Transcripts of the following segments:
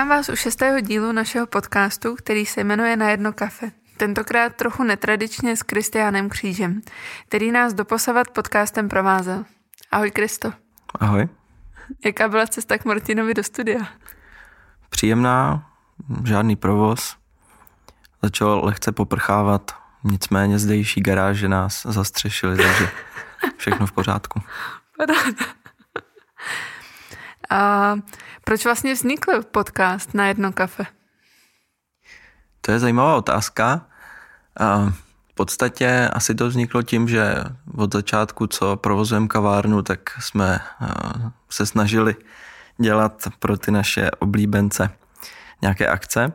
Vítám vás u šestého dílu našeho podcastu, který se jmenuje Na jedno kafe. Tentokrát trochu netradičně s Kristiánem Křížem, který nás doposavat podcastem provázel. Ahoj Kristo. Ahoj. Jaká byla cesta k Martinovi do studia? Příjemná, žádný provoz. Začal lehce poprchávat, nicméně zdejší garáže nás zastřešili, takže všechno v pořádku. Paráda. A proč vlastně vznikl podcast na jedno kafe? To je zajímavá otázka. A v podstatě asi to vzniklo tím, že od začátku, co provozujeme kavárnu, tak jsme se snažili dělat pro ty naše oblíbence nějaké akce.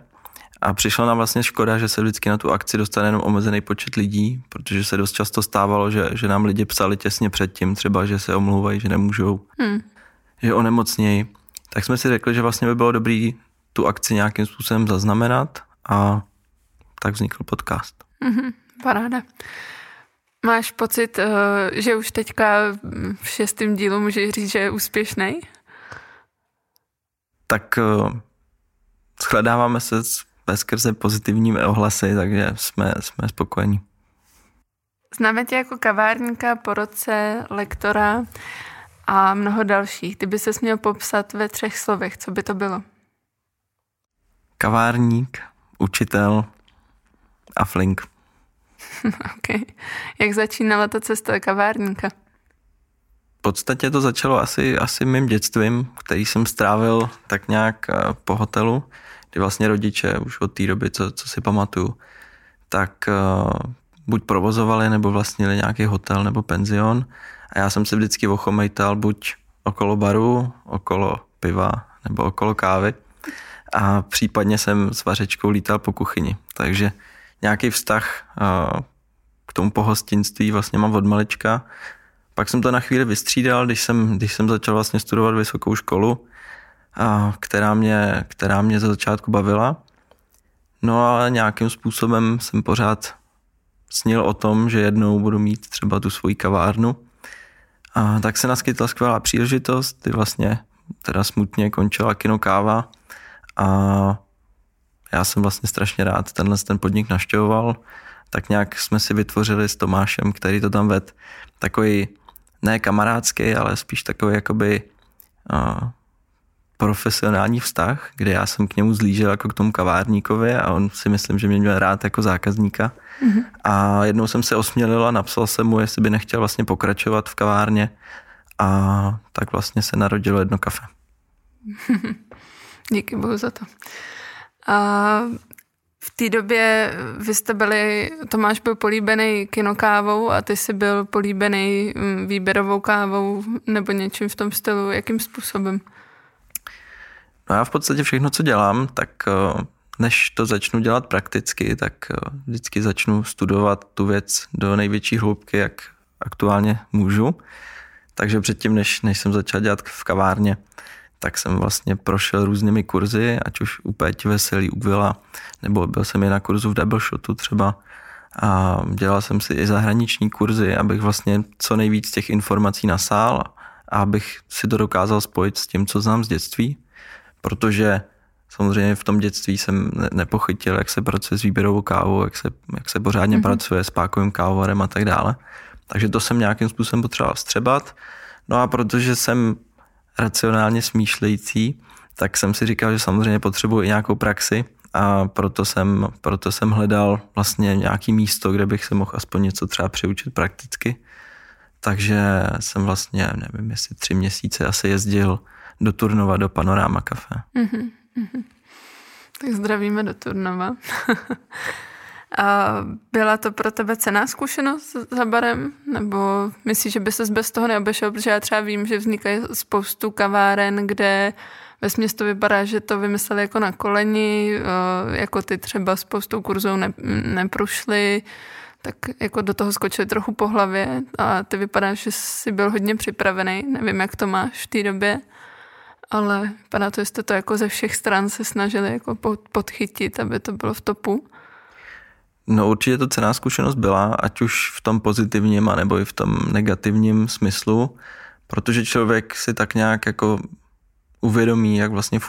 A přišla nám vlastně škoda, že se vždycky na tu akci dostane jenom omezený počet lidí, protože se dost často stávalo, že, že nám lidi psali těsně předtím, třeba, že se omlouvají, že nemůžou, hmm. Že onemocnějí. Tak jsme si řekli, že vlastně by bylo dobrý tu akci nějakým způsobem zaznamenat a tak vznikl podcast. Mm-hmm, paráda. Máš pocit, eh, že už teďka v šestém dílu můžeš říct, že je úspěšný? Tak eh, shledáváme se s skrze pozitivními ohlasy, takže jsme, jsme spokojení. Známe tě jako kavárníka, porodce, lektora a mnoho dalších. Ty by se měl popsat ve třech slovech. Co by to bylo? Kavárník, učitel a flink. ok. Jak začínala ta cesta kavárníka? V podstatě to začalo asi, asi mým dětstvím, který jsem strávil tak nějak eh, po hotelu kdy vlastně rodiče už od té doby, co, co si pamatuju, tak uh, buď provozovali nebo vlastnili nějaký hotel nebo penzion a já jsem se vždycky ochomejtal buď okolo baru, okolo piva nebo okolo kávy a případně jsem s vařečkou lítal po kuchyni. Takže nějaký vztah uh, k tomu pohostinství vlastně mám od malička. Pak jsem to na chvíli vystřídal, když jsem, když jsem začal vlastně studovat vysokou školu, která, mě, která mě za začátku bavila. No ale nějakým způsobem jsem pořád snil o tom, že jednou budu mít třeba tu svoji kavárnu. A tak se naskytla skvělá příležitost, kdy vlastně teda smutně končila kino káva a já jsem vlastně strašně rád tenhle ten podnik naštěvoval. Tak nějak jsme si vytvořili s Tomášem, který to tam ved, takový ne kamarádský, ale spíš takový jakoby uh, profesionální vztah, kde já jsem k němu zlížel jako k tomu kavárníkovi a on si myslím, že mě měl rád jako zákazníka. Mm-hmm. A jednou jsem se osmělil a napsal jsem mu, jestli by nechtěl vlastně pokračovat v kavárně a tak vlastně se narodilo jedno kafe. Díky bohu za to. A v té době vy jste byli, Tomáš byl políbený kinokávou a ty jsi byl políbený mm, výběrovou kávou nebo něčím v tom stylu. Jakým způsobem? No já v podstatě všechno, co dělám, tak eh, než to začnu dělat prakticky, tak eh, vždycky začnu studovat tu věc do největší hloubky, jak aktuálně můžu. Takže předtím, než, než jsem začal dělat v kavárně, tak jsem vlastně prošel různými kurzy, ať už u Péti Veselý, u Vila, nebo byl jsem i na kurzu v Double Shotu třeba. A dělal jsem si i zahraniční kurzy, abych vlastně co nejvíc těch informací nasál a abych si to dokázal spojit s tím, co znám z dětství protože samozřejmě v tom dětství jsem nepochytil, jak se pracuje s výběrovou kávou, jak se, jak se pořádně mm-hmm. pracuje s pákovým kávovarem a tak dále. Takže to jsem nějakým způsobem potřeboval vstřebat. No a protože jsem racionálně smýšlející, tak jsem si říkal, že samozřejmě potřebuji i nějakou praxi a proto jsem, proto jsem hledal vlastně nějaký místo, kde bych se mohl aspoň něco třeba přiučit prakticky. Takže jsem vlastně, nevím, jestli tři měsíce asi jezdil do Turnova, do Panorama Café. Mm-hmm, mm-hmm. Tak zdravíme do Turnova. A byla to pro tebe cená zkušenost za barem? Nebo myslíš, že by se bez toho neobešel? Protože já třeba vím, že vznikají spoustu kaváren, kde ve město vypadá, že to vymysleli jako na koleni, jako ty třeba spoustu kurzů ne, neprošly, tak jako do toho skočili trochu po hlavě a ty vypadáš, že jsi byl hodně připravený. Nevím, jak to máš v té době ale vypadá to, že jste to jako ze všech stran se snažili jako podchytit, aby to bylo v topu. No určitě to cená zkušenost byla, ať už v tom pozitivním, anebo i v tom negativním smyslu, protože člověk si tak nějak jako uvědomí, jak vlastně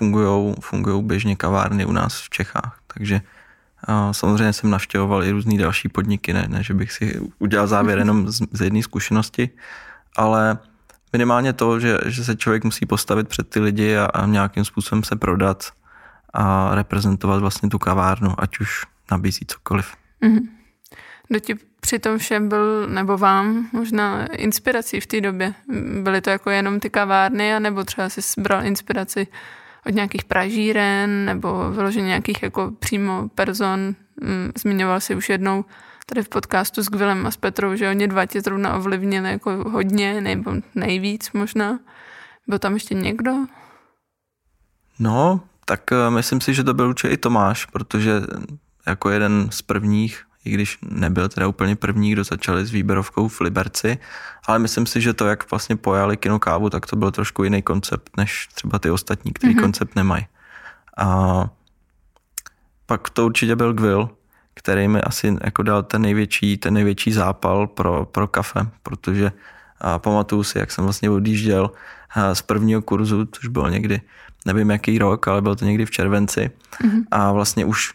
fungují běžně kavárny u nás v Čechách. Takže samozřejmě jsem navštěvoval i různý další podniky, ne, ne že bych si udělal závěr jenom z, z jedné zkušenosti, ale minimálně to, že, že se člověk musí postavit před ty lidi a, a nějakým způsobem se prodat a reprezentovat vlastně tu kavárnu, ať už nabízí cokoliv. Mm-hmm. Kdo ti při tom všem byl, nebo vám možná inspirací v té době? Byly to jako jenom ty kavárny, anebo třeba jsi bral inspiraci od nějakých pražíren, nebo vyloženě nějakých jako přímo person? Mm, zmiňoval si už jednou tady v podcastu s Gvilem a s Petrou, že oni dva tě zrovna ovlivnili jako hodně, nebo nejvíc možná. Byl tam ještě někdo? No, tak eh, myslím si, že to byl určitě i Tomáš, protože jako jeden z prvních i když nebyl teda úplně první, kdo začali s výběrovkou v Liberci, ale myslím si, že to, jak vlastně pojali kino kávu, tak to byl trošku jiný koncept, než třeba ty ostatní, který mm-hmm. koncept nemají. A pak to určitě byl Gvil, který mi asi jako dal ten největší, ten největší zápal pro, pro kafe, protože a pamatuju si, jak jsem vlastně odjížděl z prvního kurzu, což bylo někdy, nevím jaký rok, ale bylo to někdy v červenci mm-hmm. a vlastně už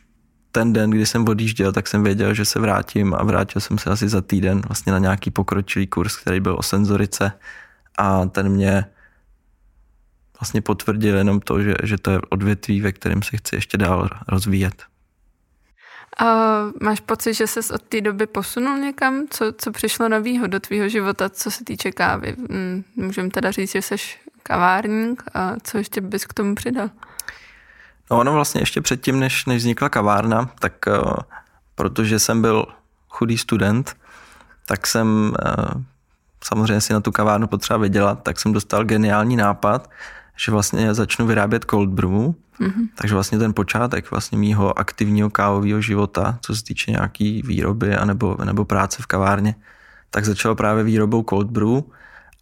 ten den, kdy jsem odjížděl, tak jsem věděl, že se vrátím a vrátil jsem se asi za týden vlastně na nějaký pokročilý kurz, který byl o senzorice a ten mě vlastně potvrdil jenom to, že, že to je odvětví, ve kterém se chci ještě dál rozvíjet. A máš pocit, že ses od té doby posunul někam? Co, co přišlo novýho do tvýho života, co se týče kávy? Hm, můžeme teda říct, že jsi kavárník a co ještě bys k tomu přidal? No ono vlastně ještě předtím, než, než vznikla kavárna, tak uh, protože jsem byl chudý student, tak jsem uh, samozřejmě si na tu kavárnu potřeba vydělat, tak jsem dostal geniální nápad, že vlastně začnu vyrábět cold brew, mm-hmm. takže vlastně ten počátek vlastně mýho aktivního kávového života, co se týče nějaký výroby anebo, nebo práce v kavárně, tak začal právě výrobou cold brew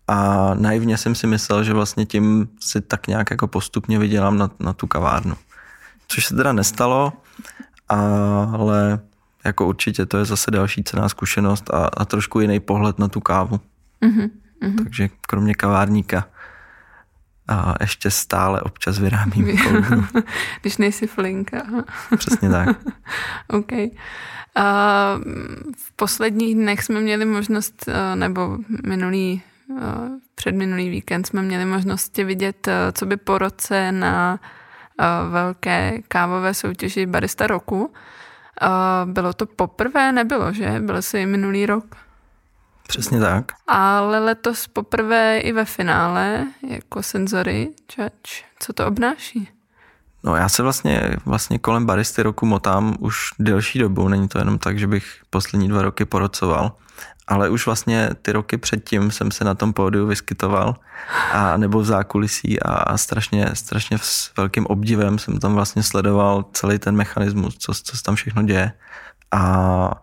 a naivně jsem si myslel, že vlastně tím si tak nějak jako postupně vydělám na, na tu kavárnu což se teda nestalo, ale jako určitě to je zase další cená zkušenost a, a trošku jiný pohled na tu kávu. Mm-hmm. Takže kromě kavárníka a ještě stále občas vyrábím kolbu. Když nejsi flinka. Přesně tak. OK. A v posledních dnech jsme měli možnost, nebo minulý, předminulý víkend jsme měli možnost tě vidět, co by po roce na velké kávové soutěži Barista roku. Bylo to poprvé? Nebylo, že? Bylo si minulý rok. Přesně tak. Ale letos poprvé i ve finále jako senzory. Čač, co to obnáší? No já se vlastně, vlastně kolem baristy roku motám už delší dobu, není to jenom tak, že bych poslední dva roky porocoval ale už vlastně ty roky předtím jsem se na tom pódiu vyskytoval a nebo v zákulisí a strašně, strašně s velkým obdivem jsem tam vlastně sledoval celý ten mechanismus, co, co se tam všechno děje a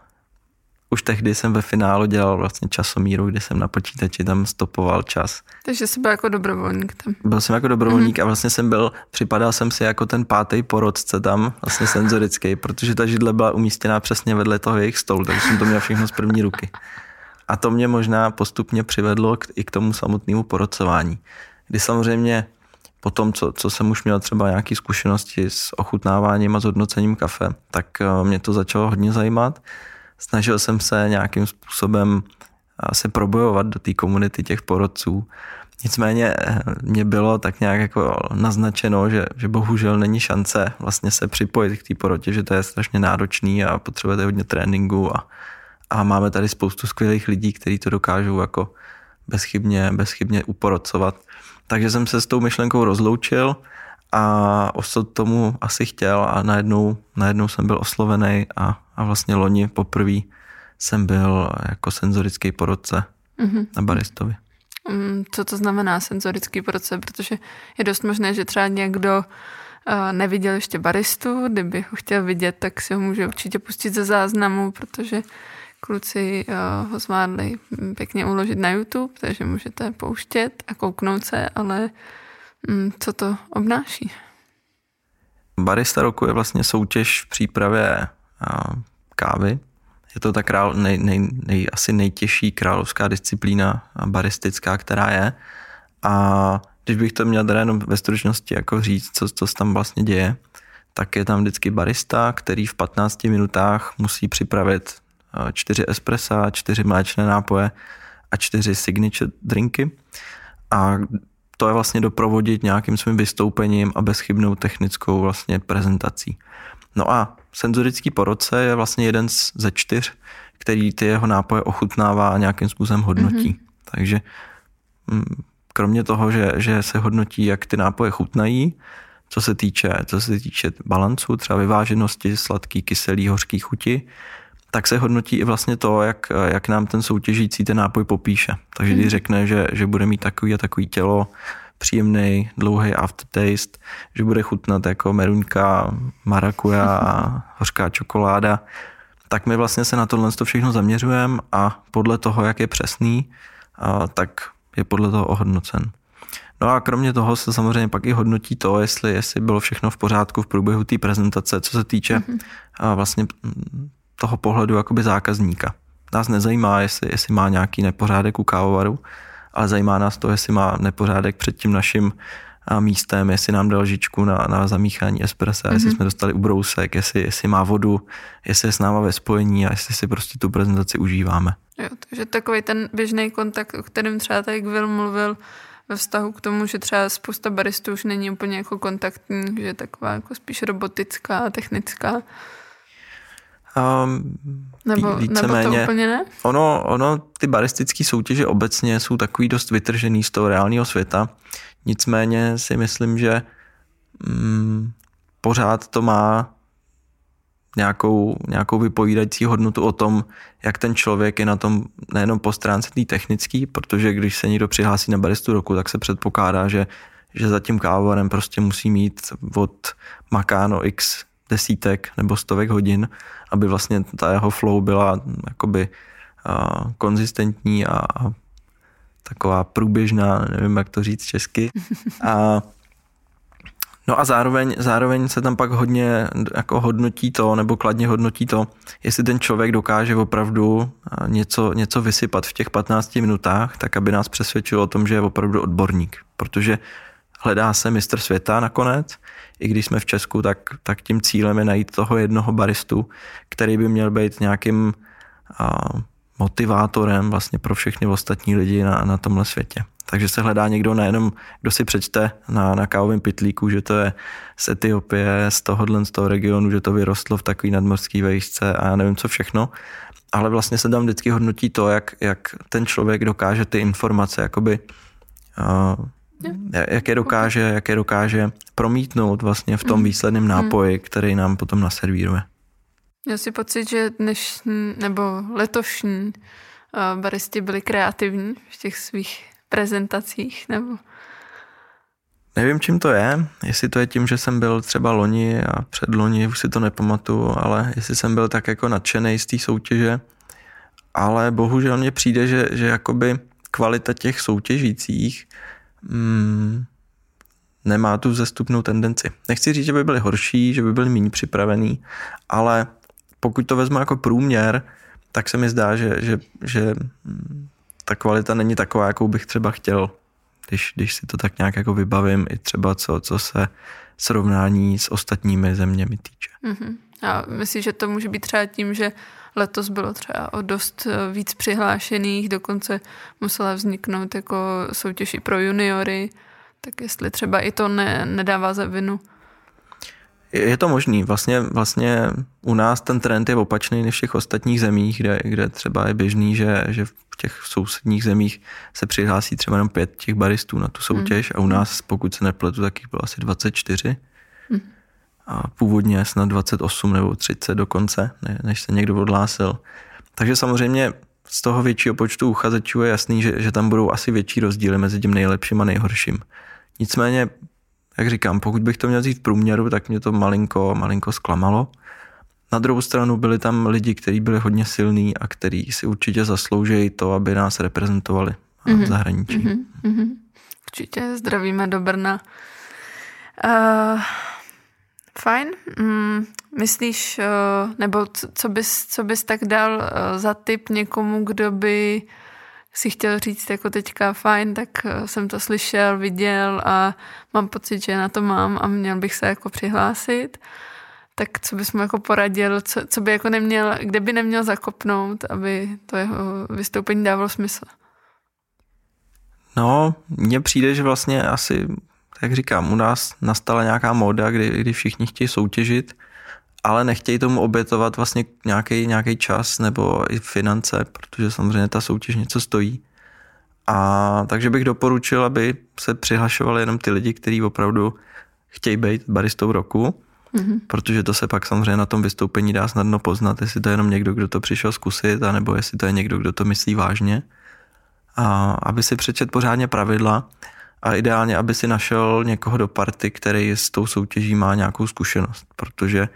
už tehdy jsem ve finálu dělal vlastně časomíru, kdy jsem na počítači tam stopoval čas. Takže jsi byl jako dobrovolník tam. Byl jsem jako dobrovolník mm-hmm. a vlastně jsem byl, připadal jsem si jako ten pátý porodce tam, vlastně senzorický, protože ta židle byla umístěná přesně vedle toho jejich stolu, takže jsem to měl všechno z první ruky. A to mě možná postupně přivedlo k, i k tomu samotnému porocování. Kdy samozřejmě po tom, co, co jsem už měl třeba nějaké zkušenosti s ochutnáváním a zhodnocením kafe, tak eh, mě to začalo hodně zajímat. Snažil jsem se nějakým způsobem se probojovat do té komunity těch porodců. Nicméně eh, mě bylo tak nějak jako naznačeno, že, že bohužel není šance vlastně se připojit k té porotě, že to je strašně náročný a potřebujete hodně tréninku a, a máme tady spoustu skvělých lidí, kteří to dokážou jako bezchybně, bezchybně uporocovat. Takže jsem se s tou myšlenkou rozloučil a osud tomu asi chtěl a najednou, najednou jsem byl oslovený a, a vlastně loni poprvé jsem byl jako senzorický porodce mm-hmm. na baristovi. Mm, co to znamená senzorický porodce? Protože je dost možné, že třeba někdo eh, neviděl ještě baristu, kdyby ho chtěl vidět, tak si ho může určitě pustit ze záznamu, protože kluci uh, ho zvládli pěkně uložit na YouTube, takže můžete pouštět a kouknout se, ale um, co to obnáší? Barista roku je vlastně soutěž v přípravě kávy. Je to ta král, nej, nej, nej, asi nejtěžší královská disciplína baristická, která je. A když bych to měl teda jenom ve stručnosti jako říct, co, co se tam vlastně děje, tak je tam vždycky barista, který v 15 minutách musí připravit eh, čtyři espressa, čtyři mléčné nápoje a čtyři signature drinky. A to je vlastně doprovodit nějakým svým vystoupením a bezchybnou technickou vlastně prezentací. No a senzorický porodce je vlastně jeden ze čtyř, který ty jeho nápoje ochutnává a nějakým způsobem hodnotí. Mm-hmm. Takže mm, kromě toho, že, že se hodnotí, jak ty nápoje chutnají, co se týče, co se týče balancu, třeba vyváženosti, sladký, kyselý, hořký chuti, tak se hodnotí i vlastně to, jak, jak nám ten soutěžící ten nápoj popíše. Takže když hmm. řekne, že, že bude mít takový a takový tělo, příjemný, dlouhý aftertaste, že bude chutnat jako meruňka, marakuja a hořká čokoláda, tak my vlastně se na tohle všechno zaměřujeme a podle toho, jak je přesný, tak je podle toho ohodnocen. No a kromě toho se samozřejmě pak i hodnotí to, jestli, jestli bylo všechno v pořádku v průběhu té prezentace, co se týče mm-hmm. vlastně toho pohledu jakoby zákazníka. Nás nezajímá, jestli, jestli má nějaký nepořádek u kávovaru, ale zajímá nás to, jestli má nepořádek před tím naším místem, jestli nám dal žičku na, na zamíchání espressa, mm-hmm. jestli jsme dostali ubrousek, jestli, jestli má vodu, jestli je s náma ve spojení a jestli si prostě tu prezentaci užíváme. Jo, takže takový ten běžný kontakt, o kterém třeba tady Will mluvil, ve vztahu k tomu, že třeba spousta baristů už není úplně jako kontaktní, že je taková jako spíš robotická, technická. Um, nebo, víceméně, nebo to úplně ne? Ono, ono, ty baristické soutěže obecně jsou takový dost vytržený z toho reálného světa. Nicméně si myslím, že mm, pořád to má nějakou, nějakou vypovídající hodnotu o tom, jak ten člověk je na tom nejenom po stránce tý technický, protože když se někdo přihlásí na baristu roku, tak se předpokládá, že, že za tím kávovarem prostě musí mít od Makáno x desítek nebo stovek hodin, aby vlastně ta jeho flow byla jakoby uh, konzistentní a, a taková průběžná, nevím, jak to říct česky. A No a zároveň, zároveň se tam pak hodně jako hodnotí to, nebo kladně hodnotí to, jestli ten člověk dokáže opravdu něco, něco vysypat v těch 15 minutách, tak aby nás přesvědčilo o tom, že je opravdu odborník. Protože hledá se mistr světa nakonec, i když jsme v Česku, tak, tak tím cílem je najít toho jednoho baristu, který by měl být nějakým a, motivátorem vlastně pro všechny ostatní lidi na, na tomhle světě. Takže se hledá někdo nejenom, kdo si přečte na, na kávovém pitlíku, že to je z Etiopie, z tohohle z toho regionu, že to vyrostlo v takový nadmorský vejšce a já nevím co všechno, ale vlastně se tam vždycky hodnotí to, jak, jak ten člověk dokáže ty informace jakoby uh, jak je dokáže, jak je dokáže promítnout vlastně v tom mm. výsledném mm. nápoji, který nám potom naservíruje. Já si pocit, že dnešní nebo letošní uh, baristi byli kreativní v těch svých prezentacích, nebo... Nevím, čím to je, jestli to je tím, že jsem byl třeba loni a před loni, už si to nepamatuju, ale jestli jsem byl tak jako nadšený z té soutěže, ale bohužel mně přijde, že, že jakoby kvalita těch soutěžících hmm, nemá tu zestupnou tendenci. Nechci říct, že by byly horší, že by byly méně připravený, ale pokud to vezmu jako průměr, tak se mi zdá, že, že, že ta kvalita není taková, jakou bych třeba chtěl, když, když si to tak nějak jako vybavím, i třeba co, co se srovnání s ostatními zeměmi týče. Mm-hmm. A myslím, že to může být třeba tím, že letos bylo třeba o dost eh, víc přihlášených, dokonce musela vzniknout jako soutěž i pro juniory, tak jestli třeba i to ne, nedává za vinu. Je to možný. Vlastně, vlastně u nás ten trend je opačný než v těch ostatních zemích, kde, kde třeba je běžný, že, že v těch sousedních zemích se přihlásí třeba jenom pět těch baristů na tu soutěž hmm. a u nás, pokud se nepletu, tak jich bylo asi 24. A původně snad 28 nebo 30 dokonce, než se někdo odhlásil. Takže samozřejmě z toho většího počtu uchazečů je jasný, že, že tam budou asi větší rozdíly mezi tím nejlepším a nejhorším. Nicméně jak říkám, pokud bych to měl vzít v průměru, tak mě to malinko, malinko zklamalo. Na druhou stranu byli tam lidi, kteří byli hodně silní a kteří si určitě zaslouží to, aby nás reprezentovali mm-hmm. v zahraničí. Mm-hmm. Určitě zdravíme do Brna. Uh, fajn. Mm, myslíš, uh, nebo co, bys, co bys tak dal uh, za tip někomu, kdo by si chtěl říct jako teďka fajn, tak eh, jsem to slyšel, viděl a mám pocit, že na to mám a měl bych se jako přihlásit. Tak co bys mu jako poradil, co, co by jako neměl, kde by neměl zakopnout, aby to jeho vystoupení dávalo smysl? No, mně přijde, že vlastně asi, jak říkám, u nás nastala nějaká móda, kdy, kdy všichni chtějí soutěžit, ale nechtějí tomu obětovat vlastně nějaký, nějaký čas nebo i finance, protože samozřejmě ta soutěž něco stojí. A takže bych doporučil, aby se přihlašovali jenom ty lidi, kteří opravdu chtějí být baristou roku, mm-hmm. protože to se pak samozřejmě na tom vystoupení dá snadno poznat, jestli to je jenom někdo, kdo to přišel zkusit, anebo jestli to je někdo, kdo to myslí vážně. A aby si přečet pořádně pravidla a ideálně, aby si našel někoho do party, který s tou soutěží má nějakou zkušenost, protože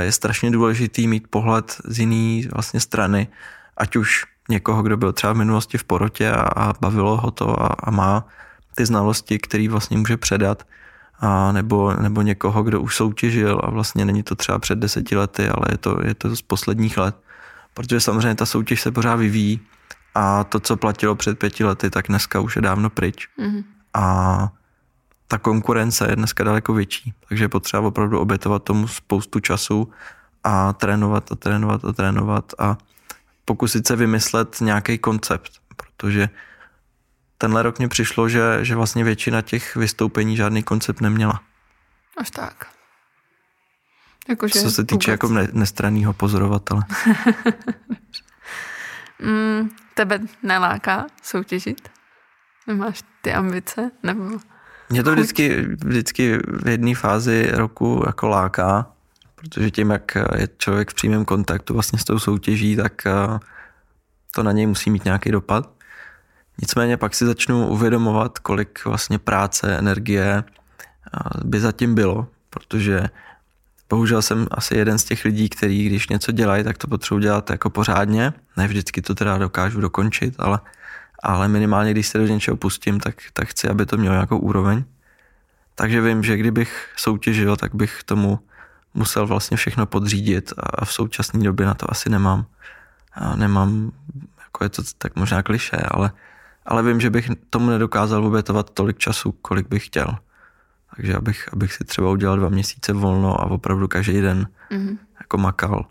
je strašně důležitý mít pohled z jiné vlastně strany, ať už někoho, kdo byl třeba v minulosti v porotě a, a bavilo ho to a, a má ty znalosti, který vlastně může předat, a nebo, nebo někoho, kdo už soutěžil a vlastně není to třeba před deseti lety, ale je to, je to z posledních let. Protože samozřejmě ta soutěž se pořád vyvíjí a to, co platilo před pěti lety, tak dneska už je dávno pryč. Mm-hmm. A ta konkurence je dneska daleko větší, takže je potřeba opravdu obětovat tomu spoustu času a trénovat a trénovat a trénovat a pokusit se vymyslet nějaký koncept, protože tenhle rok mě přišlo, že, že vlastně většina těch vystoupení žádný koncept neměla. Až tak. Jako, Co se týče jako ne, nestranného pozorovatele. mm, tebe neláká soutěžit? Nemáš ty ambice? Nebo mě to vždycky, vždycky v jedné fázi roku jako láká, protože tím, jak je člověk v přímém kontaktu vlastně s tou soutěží, tak eh, to na něj musí mít nějaký dopad. Nicméně pak si začnu uvědomovat, kolik vlastně práce, energie eh, by zatím bylo, protože bohužel jsem asi jeden z těch lidí, který když něco dělají, tak to potřebuji dělat jako pořádně. Ne vždycky to teda dokážu dokončit, ale ale minimálně, když se do něčeho pustím, tak, tak chci, aby to mělo nějakou úroveň. Takže vím, že kdybych soutěžil, tak bych tomu musel vlastně všechno podřídit a v současné době na to asi nemám. A nemám, jako je to tak možná kliše, ale, ale vím, že bych tomu nedokázal obětovat tolik času, kolik bych chtěl. Takže abych, abych si třeba udělal dva měsíce volno a opravdu každý den mm-hmm. jako makal,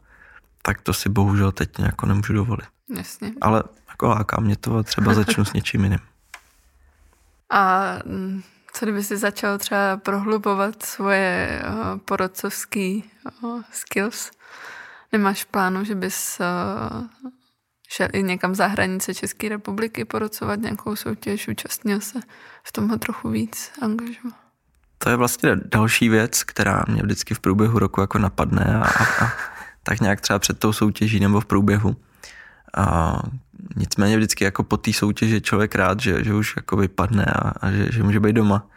tak to si bohužel teď jako nemůžu dovolit. Jasně. Ale jako láká mě to a třeba začnu s něčím jiným. A mm, co kdyby si začal třeba prohlubovat svoje uh, porodcovský uh, skills? Nemáš plánu, že bys uh, šel i někam za hranice České republiky porodcovat nějakou soutěž, účastnil se v tomhle trochu víc angažovat? To je vlastně další věc, která mě vždycky v průběhu roku jako napadne a, a, a tak nějak třeba před tou soutěží nebo v průběhu. A nicméně vždycky jako po té soutěži člověk rád, že, že už jako vypadne a, a že, že může být doma.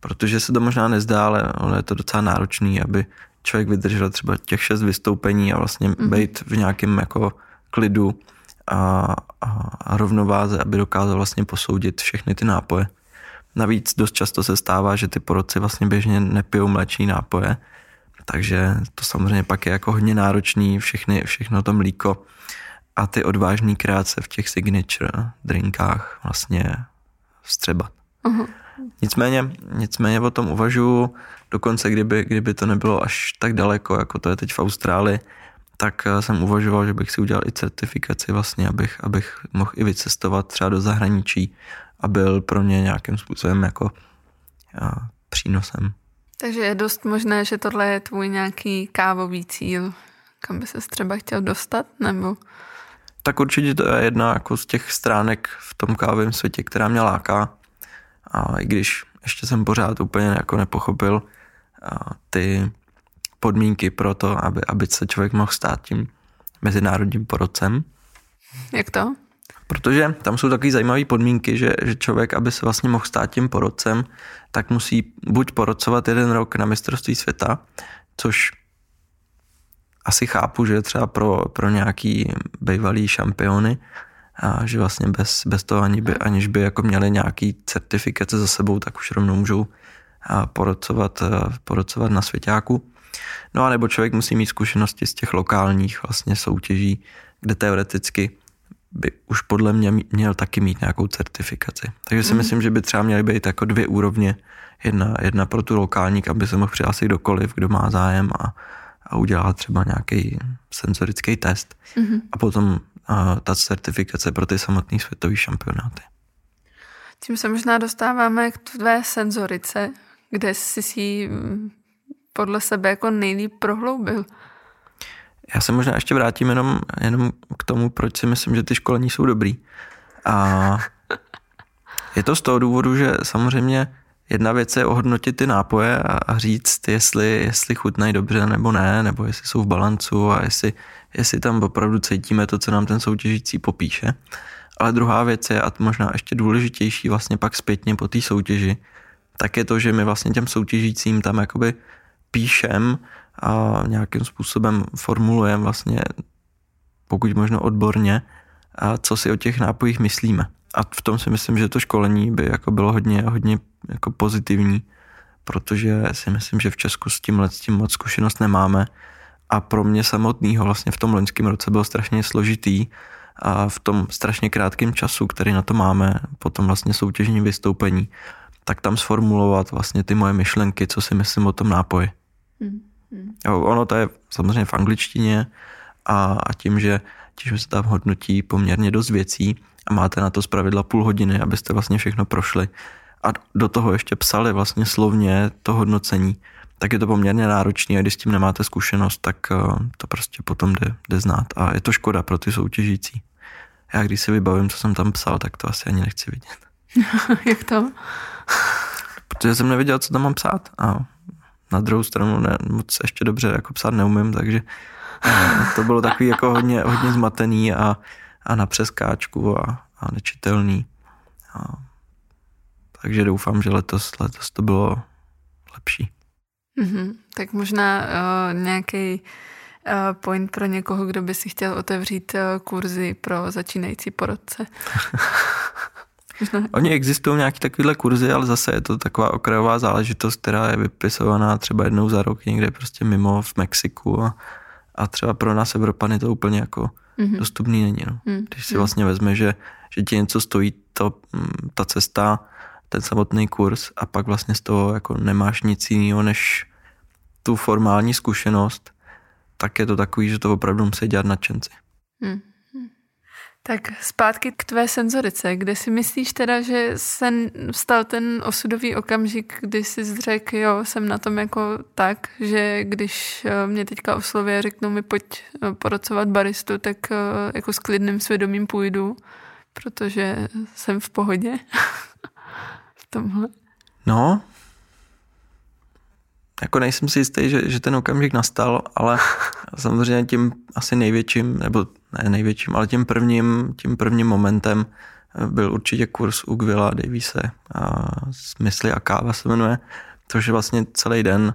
Protože se to možná nezdá, ale ono je to docela náročný, aby člověk vydržel třeba těch šest vystoupení a vlastně mm-hmm. být v nějakém jako klidu a, a, a rovnováze, aby dokázal vlastně posoudit všechny ty nápoje. Navíc dost často se stává, že ty porodci vlastně běžně nepijou mléčný nápoje, takže to samozřejmě pak je jako hodně náročný, všechny, všechno to mlíko a ty odvážný krátce v těch signature drinkách vlastně vstřebat. Uh-huh. Nicméně, nicméně o tom uvažuji, dokonce kdyby, kdyby to nebylo až tak daleko, jako to je teď v Austrálii, tak eh, jsem uvažoval, že bych si udělal i certifikaci vlastně, abych, abych mohl i vycestovat třeba do zahraničí a byl pro mě nějakým způsobem jako já, eh, přínosem. Takže je dost možné, že tohle je tvůj nějaký kávový cíl, kam by se třeba chtěl dostat, nebo tak určitě to je jedna jako z těch stránek v tom kávovém světě, která mě láká. A i když ještě jsem pořád úplně jako nepochopil ty podmínky pro to, aby, aby se člověk mohl stát tím mezinárodním porodcem. Jak to? Protože tam jsou takové zajímavé podmínky, že, že člověk, aby se vlastně mohl stát tím porodcem, tak musí buď porodcovat jeden rok na mistrovství světa, což asi chápu, že třeba pro, pro nějaký bývalý šampiony, a že vlastně bez, bez toho, ani by, aniž by jako měli nějaký certifikace za sebou, tak už rovnou můžou porodcovat, porodcovat na svěťáku. No a nebo člověk musí mít zkušenosti z těch lokálních vlastně soutěží, kde teoreticky by už podle mě měl taky mít nějakou certifikaci. Takže si mm. myslím, že by třeba měly být jako dvě úrovně. Jedna, jedna pro tu lokální, aby se mohl přihlásit kdokoliv, kdo má zájem a, a udělá třeba nějaký senzorický test. Mm-hmm. A potom a, ta certifikace pro ty samotné světové šampionáty. Tím se možná dostáváme k tvé senzorice, kde jsi si mm, podle sebe jako nejlíp prohloubil. Já se možná ještě vrátím jenom, jenom k tomu, proč si myslím, že ty školení jsou dobrý. A je to z toho důvodu, že samozřejmě jedna věc je ohodnotit ty nápoje a, a říct, jestli, jestli chutnají dobře nebo ne, nebo jestli jsou v balancu a jestli, jestli tam opravdu cítíme to, co nám ten soutěžící popíše. Ale druhá věc je, a možná ještě důležitější vlastně pak zpětně po té soutěži, tak je to, že my vlastně těm soutěžícím tam jakoby píšem a nějakým způsobem formulujeme vlastně, pokud možno odborně, a co si o těch nápojích myslíme. A v tom si myslím, že to školení by jako bylo hodně, hodně jako pozitivní, protože si myslím, že v Česku s tímhle s tím moc zkušenost nemáme a pro mě samotného vlastně v tom loňském roce bylo strašně složitý a v tom strašně krátkém času, který na to máme, po tom vlastně soutěžním vystoupení, tak tam sformulovat vlastně ty moje myšlenky, co si myslím o tom nápoji. Hmm. Hmm. Jo, ono to je samozřejmě v angličtině a, a tím, že, tím, že se tam hodnotí poměrně dost věcí a máte na to zpravidla půl hodiny, abyste vlastně všechno prošli a do toho ještě psali vlastně slovně to hodnocení, tak je to poměrně náročné a když s tím nemáte zkušenost, tak eh, to prostě potom jde, jde znát a je to škoda pro ty soutěžící. Já když si vybavím, co jsem tam psal, tak to asi ani nechci vidět. Jak to? Protože jsem nevěděl, co tam mám psát a na druhou stranu ne, moc ještě dobře jako psát neumím, takže eh, to bylo takový jako hodně, hodně zmatený a, a na přeskáčku a, a nečitelný. A, takže doufám, že letos, letos to bylo lepší. Mm-hmm. Tak možná uh, nějaký uh, point pro někoho, kdo by si chtěl otevřít uh, kurzy pro začínající porodce. Oni existují nějaké takovéhle kurzy, ale zase je to taková okrajová záležitost, která je vypisovaná třeba jednou za rok někde prostě mimo v Mexiku a, a třeba pro nás Evropany to úplně jako mm-hmm. dostupný není. No. Mm-hmm. Když si vlastně vezme, že, že ti něco stojí to, mm, ta cesta, ten samotný kurz a pak vlastně z toho jako nemáš nic jiného než tu formální zkušenost, tak je to takový, že to opravdu musí dělat nadšenci. Hmm. Tak zpátky k tvé senzorice. Kde si myslíš teda, že se stal ten osudový okamžik, kdy jsi řekl, jo, jsem na tom jako tak, že když eh, mě teďka osloví a řeknou mi, pojď eh, porocovat baristu, tak eh, jako s klidným svědomím půjdu, protože jsem v pohodě v tomhle. No, jako nejsem si jistý, že, že ten okamžik nastal, ale samozřejmě tím asi největším, nebo ne největším, ale tím prvním, tím prvním momentem byl určitě kurz u Gwilla Davise a Smysly a káva se jmenuje, což je vlastně celý den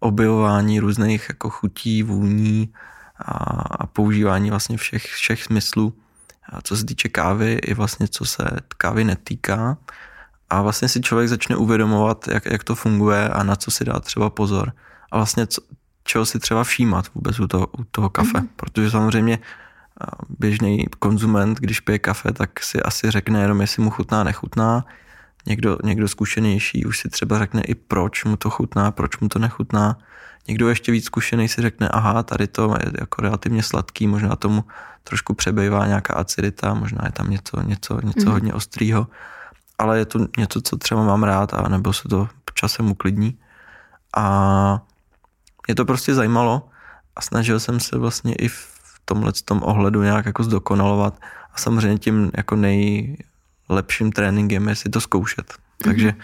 objevování různých jako chutí, vůní a, a používání vlastně všech, všech smyslů, a co se týče kávy i vlastně co se kávy netýká a vlastně si člověk začne uvědomovat, jak, jak to funguje a na co si dá třeba pozor. A vlastně co, čeho si třeba všímat vůbec u toho, u toho kafe. Mm-hmm. Protože samozřejmě běžný konzument, když pije kafe, tak si asi řekne jenom, jestli mu chutná, nechutná. Někdo, někdo zkušenější už si třeba řekne i proč mu to chutná, proč mu to nechutná. Někdo ještě víc zkušený si řekne, aha, tady to je jako relativně sladký, možná tomu trošku přebývá nějaká acidita, možná je tam něco, něco, něco mm. hodně ostrýho ale je to něco, co třeba mám rád a nebo se to časem uklidní. A mě to prostě zajímalo a snažil jsem se vlastně i v tomhle tom ohledu nějak jako zdokonalovat a samozřejmě tím jako nejlepším tréninkem je si to zkoušet. Mm-hmm. Takže,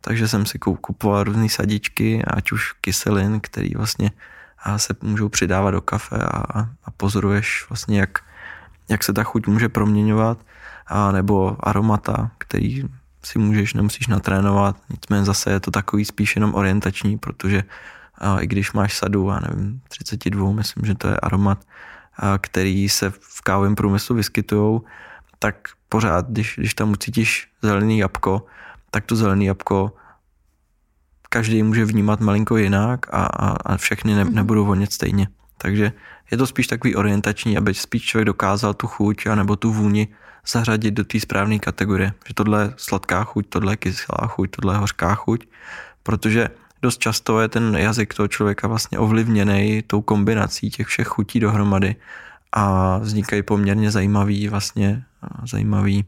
takže jsem si kupoval různé sadičky, ať už kyselin, který vlastně se můžou přidávat do kafe a, a pozoruješ vlastně, jak, jak se ta chuť může proměňovat, a nebo aromata, který si můžeš, nemusíš natrénovat, nicméně zase je to takový spíš jenom orientační, protože a i když máš sadu, a nevím, 32, myslím, že to je aromat, a který se v kávovém průmyslu vyskytují, tak pořád, když, když tam ucítíš zelený jabko, tak to zelený jabko každý může vnímat malinko jinak a, a, a všechny ne, mhm. nebudou vonět stejně. Takže je to spíš takový orientační, aby spíš člověk dokázal tu chuť nebo tu vůni zařadit do té správné kategorie. Že tohle je sladká chuť, tohle je kyselá chuť, tohle je hořká chuť, protože dost často je ten jazyk toho člověka vlastně ovlivněný tou kombinací těch všech chutí dohromady a vznikají poměrně zajímavý vlastně zajímavý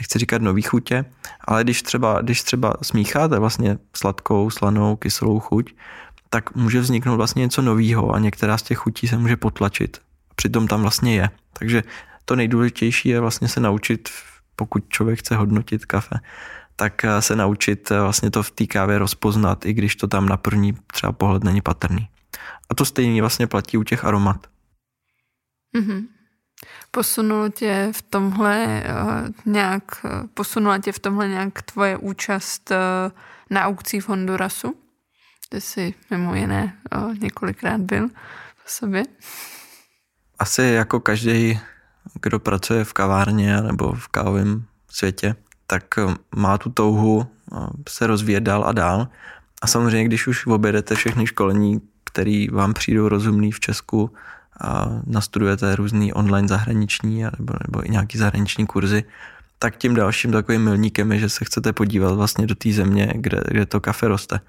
nechci říkat nový chutě, ale když třeba, když třeba smícháte vlastně sladkou, slanou, kyselou chuť, tak může vzniknout vlastně něco nového a některá z těch chutí se může potlačit. Přitom tam vlastně je. Takže to nejdůležitější je vlastně se naučit, pokud člověk chce hodnotit kafe, tak eh, se naučit eh, vlastně to v té kávě rozpoznat, i když to tam na první třeba pohled není patrný. A to stejně vlastně platí u těch aromat. Mm-hmm. Posunulo tě v tomhle uh, nějak, posunula tě v tomhle nějak tvoje účast uh, na aukcí v Hondurasu? Ty jsi mimo jiné uh, několikrát byl v sobě. Asi jako každý, kdo pracuje v kavárně nebo v kávovém světě, tak má tu touhu se rozvíjet dál a dál. A samozřejmě, když už objedete všechny školení, které vám přijdou rozumný v Česku, a nastudujete různý online zahraniční nebo, nebo i nějaký zahraniční kurzy, tak tím dalším takovým milníkem je, že se chcete podívat vlastně do té země, kde, kde to kafe roste.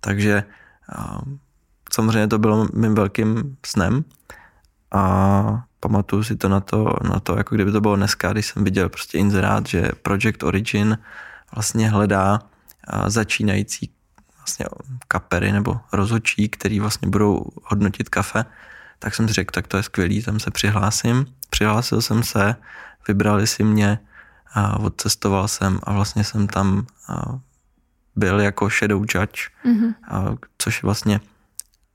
Takže samozřejmě to bylo mým velkým snem a pamatuju si to na to, na to, jako kdyby to bylo dneska, když jsem viděl prostě inzerát, že Project Origin vlastně hledá začínající vlastně kapery nebo rozhodčí, který vlastně budou hodnotit kafe tak jsem si řekl, tak to je skvělý, tam se přihlásím. Přihlásil jsem se, vybrali si mě, a odcestoval jsem a vlastně jsem tam byl jako shadow judge, mm-hmm. a, což je vlastně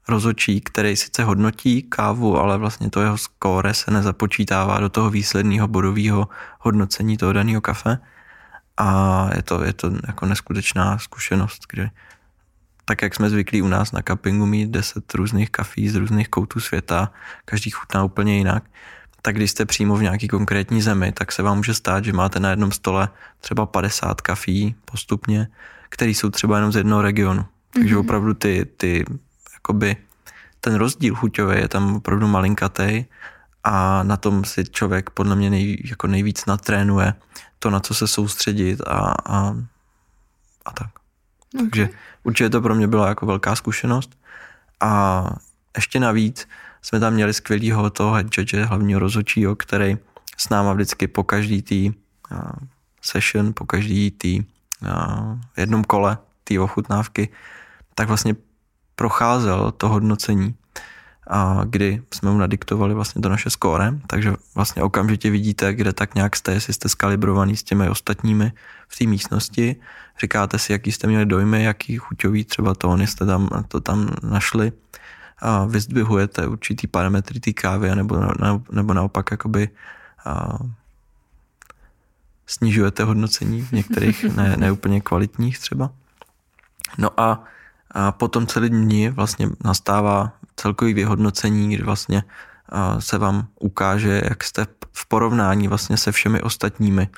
rozočí, který sice hodnotí kávu, ale vlastně to jeho skóre se nezapočítává do toho výsledného bodového hodnocení toho daného kafe. A je to, je to jako neskutečná zkušenost, kdy tak jak jsme zvyklí u nás na kapingu mít 10 různých kafí z různých koutů světa, každý chutná úplně jinak, tak když jste přímo v nějaký konkrétní zemi, tak se vám může stát, že máte na jednom stole třeba 50 kafí postupně, které jsou třeba jenom z jednoho regionu. Takže mm-hmm. opravdu ty, ty, jakoby, ten rozdíl chuťový je tam opravdu malinkatej a na tom si člověk podle mě nej, jako nejvíc natrénuje to, na co se soustředit a, a, a tak. Okay. Takže určitě to pro mě byla jako velká zkušenost. A ještě navíc jsme tam měli skvělýho toho head judge, hlavního rozhodčího, který s náma vždycky po každý tý uh, session, po každý tý uh, jednom kole té ochutnávky, tak vlastně procházel to hodnocení a kdy jsme mu nadiktovali vlastně to naše skóre, takže vlastně okamžitě vidíte, kde tak nějak jste, jestli jste skalibrovaný s těmi ostatními v té místnosti, říkáte si, jaký jste měli dojmy, jaký chuťový třeba tóny jste tam, to tam našli. A vyzdvihujete určitý parametry té kávy nebo, nebo naopak jakoby a, snižujete hodnocení v některých ne, neúplně kvalitních třeba. No a, a potom celý dní vlastně nastává celkový vyhodnocení, kdy vlastně se vám ukáže, jak jste v porovnání vlastně se všemi ostatními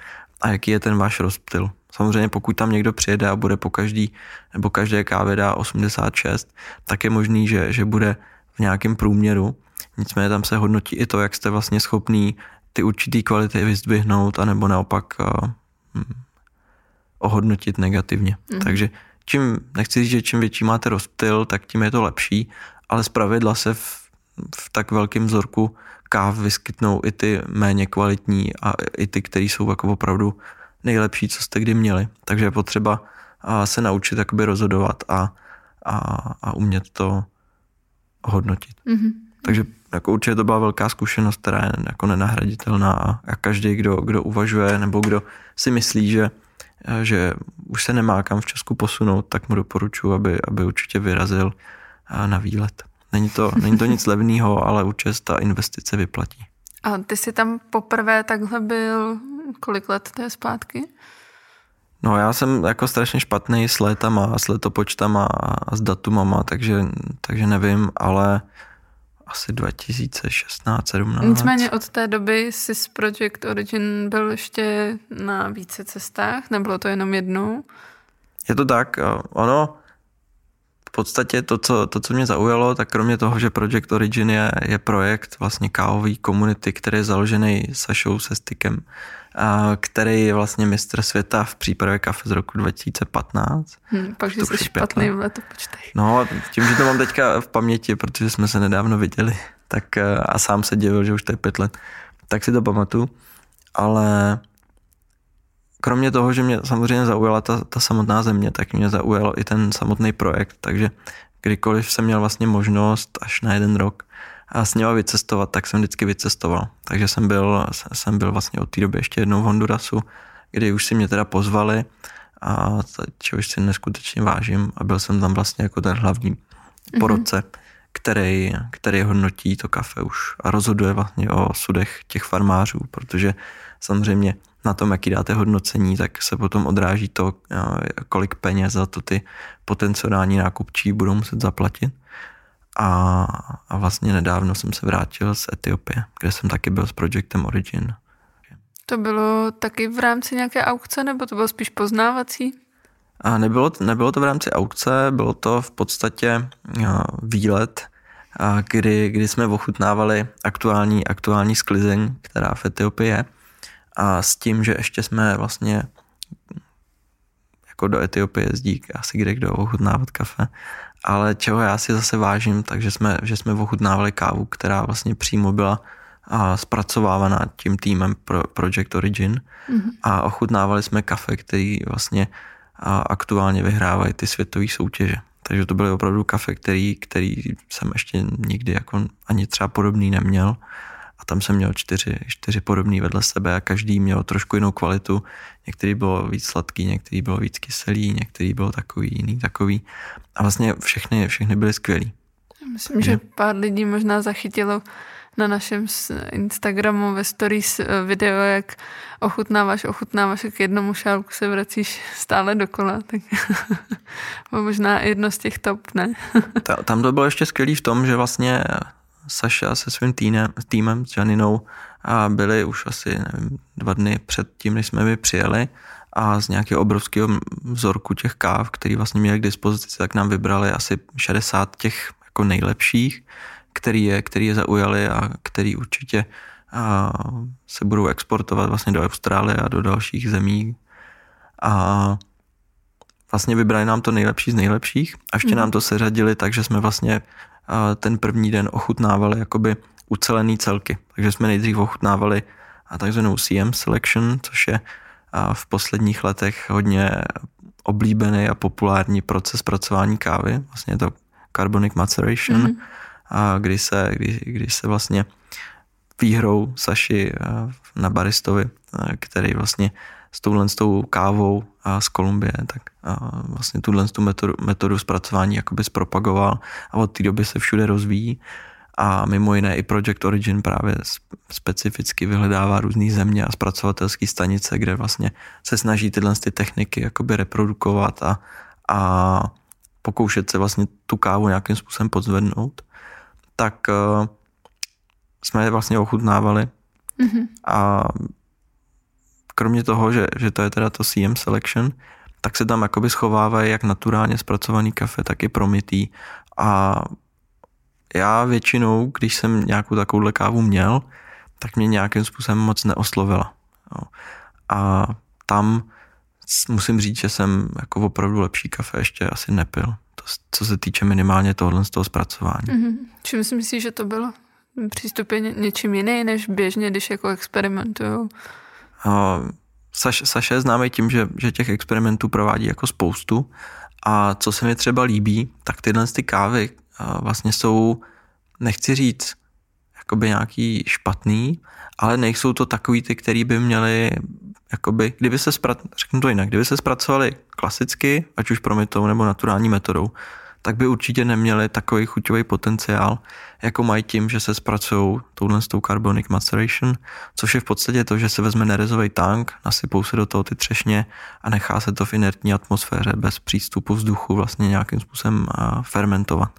a jaký je ten váš rozptyl. Samozřejmě pokud tam někdo přijede a bude po každý, nebo každé kávě dá 86, tak je možný, že, že bude v nějakém průměru. Nicméně tam se hodnotí i to, jak jste vlastně schopný ty určitý kvality vyzdvihnout, anebo naopak uh, ohodnotit negativně. Mm. Takže čím, nechci říct, že čím větší máte rozptyl, tak tím je to lepší, ale zpravidla se v, v tak velkém vzorku káv vyskytnou i ty méně kvalitní a i ty, které jsou jako opravdu nejlepší, co jste kdy měli. Takže je potřeba se naučit jakoby rozhodovat a, a, a umět to hodnotit. Mm-hmm. Takže jako určitě to byla velká zkušenost, která je jako nenahraditelná a každý, kdo, kdo uvažuje nebo kdo si myslí, že, že už se nemá kam v Česku posunout, tak mu doporučuji, aby, aby určitě vyrazil na výlet. Není to, není to nic levného, ale určitě ta investice vyplatí. A ty jsi tam poprvé takhle byl, kolik let to je zpátky? No já jsem jako strašně špatný s létama, s letopočtama a s datumama, takže, takže nevím, ale asi 2016, 17. Nicméně od té doby jsi z Project Origin byl ještě na více cestách, nebylo to jenom jednou? Je to tak, ono podstatě to co, to, co mě zaujalo, tak kromě toho, že Project Origin je, je projekt vlastně kávový komunity, který je založený Sašou se stykem, který je vlastně mistr světa v přípravě kafe z roku 2015. Hmm, pak, že jsi špatný v letopočtech. No, tím, že to mám teďka v paměti, protože jsme se nedávno viděli, tak eh, a sám se divil, že už to je pět let, tak si to pamatuju. Ale kromě toho, že mě samozřejmě zaujala ta, ta samotná země, tak mě zaujalo i ten samotný projekt, takže kdykoliv jsem měl vlastně možnost až na jeden rok a s něma vycestovat, tak jsem vždycky vycestoval. Takže jsem byl, jsem byl vlastně od té doby ještě jednou v Hondurasu, kdy už si mě teda pozvali a čehož si neskutečně vážím a byl jsem tam vlastně jako ten hlavní mm-hmm. porodce, který, který hodnotí to kafe už a rozhoduje vlastně o sudech těch farmářů, protože samozřejmě na tom, jaký dáte hodnocení, tak se potom odráží to, kolik peněz za to ty potenciální nákupčí budou muset zaplatit. A, a vlastně nedávno jsem se vrátil z Etiopie, kde jsem taky byl s Projectem Origin. To bylo taky v rámci nějaké aukce, nebo to bylo spíš poznávací? A nebylo, nebylo to v rámci aukce, bylo to v podstatě výlet, kdy, kdy jsme ochutnávali aktuální, aktuální sklizeň, která v Etiopii je a s tím, že ještě jsme vlastně jako do Etiopie jezdí asi kde kdo ochutnávat kafe, ale čeho já si zase vážím, takže jsme, že jsme ochutnávali kávu, která vlastně přímo byla a zpracovávaná tím týmem pro Project Origin mm-hmm. a ochutnávali jsme kafe, který vlastně a aktuálně vyhrávají ty světové soutěže. Takže to byly opravdu kafe, který, který jsem ještě nikdy jako ani třeba podobný neměl a tam jsem měl čtyři, čtyři podobný vedle sebe a každý měl trošku jinou kvalitu. Některý bylo víc sladký, některý bylo víc kyselý, některý byl takový, jiný takový. A vlastně všechny, všechny byly skvělý. Myslím, že pár lidí možná zachytilo na našem Instagramu ve stories eh, video, jak ochutnáváš, ochutnáváš a k jednomu šálku se vracíš stále dokola. Tak možná jedno z těch top, ne? Tam to bylo ještě skvělý v tom, že vlastně Saša se svým týmem, týmem s Janinou a byli už asi nevím, dva dny před tím, než jsme my přijeli a z nějakého obrovského vzorku těch káv, který vlastně měli k dispozici, tak nám vybrali asi 60 těch jako nejlepších, který je, který je zaujali a který určitě a se budou exportovat vlastně do Austrálie a do dalších zemí. A vlastně vybrali nám to nejlepší z nejlepších a ještě mm. nám to seřadili tak, že jsme vlastně ten první den ochutnávali jakoby ucelený celky. Takže jsme nejdřív ochutnávali takzvanou CM selection, což je v posledních letech hodně oblíbený a populární proces pracování kávy. Vlastně je to carbonic maceration, mm-hmm. a kdy se, kdy, kdy se vlastně výhrou Saši na baristovi, který vlastně s touhle s tou kávou a z Kolumbie, tak a vlastně tuhle tu metodu, metodu zpracování jakoby zpropagoval a od té doby se všude rozvíjí a mimo jiné i Project Origin právě specificky vyhledává různé země a zpracovatelské stanice, kde vlastně se snaží tyhle ty techniky jakoby reprodukovat a, a pokoušet se vlastně tu kávu nějakým způsobem podzvednout, tak uh, jsme je vlastně ochutnávali mm-hmm. a kromě toho, že, že to je teda to CM Selection, tak se tam jakoby schovávají jak naturálně zpracovaný kafe, tak i promitý. A já většinou, když jsem nějakou takovouhle kávu měl, tak mě nějakým způsobem moc neoslovila. A tam musím říct, že jsem jako opravdu lepší kafe ještě asi nepil. To, co se týče minimálně tohle z toho zpracování. Mm-hmm. Čím si myslíš, že to bylo? Přístup je něčím jiný, než běžně, když jako experimentují? Saš, Saša je známý tím, že, že těch experimentů provádí jako spoustu. A co se mi třeba líbí, tak tyhle ty kávy vlastně jsou, nechci říct, jakoby nějaký špatný, ale nejsou to takový ty, který by měli, jakoby, kdyby se, spra, řeknu to jinak, kdyby se zpracovali klasicky, ať už promitou nebo naturální metodou, tak by určitě neměli takový chuťový potenciál, jako mají tím, že se zpracují touhle s tou carbonic maceration, což je v podstatě to, že se vezme nerezový tank, nasypou se do toho ty třešně a nechá se to v inertní atmosféře bez přístupu vzduchu vlastně nějakým způsobem fermentovat.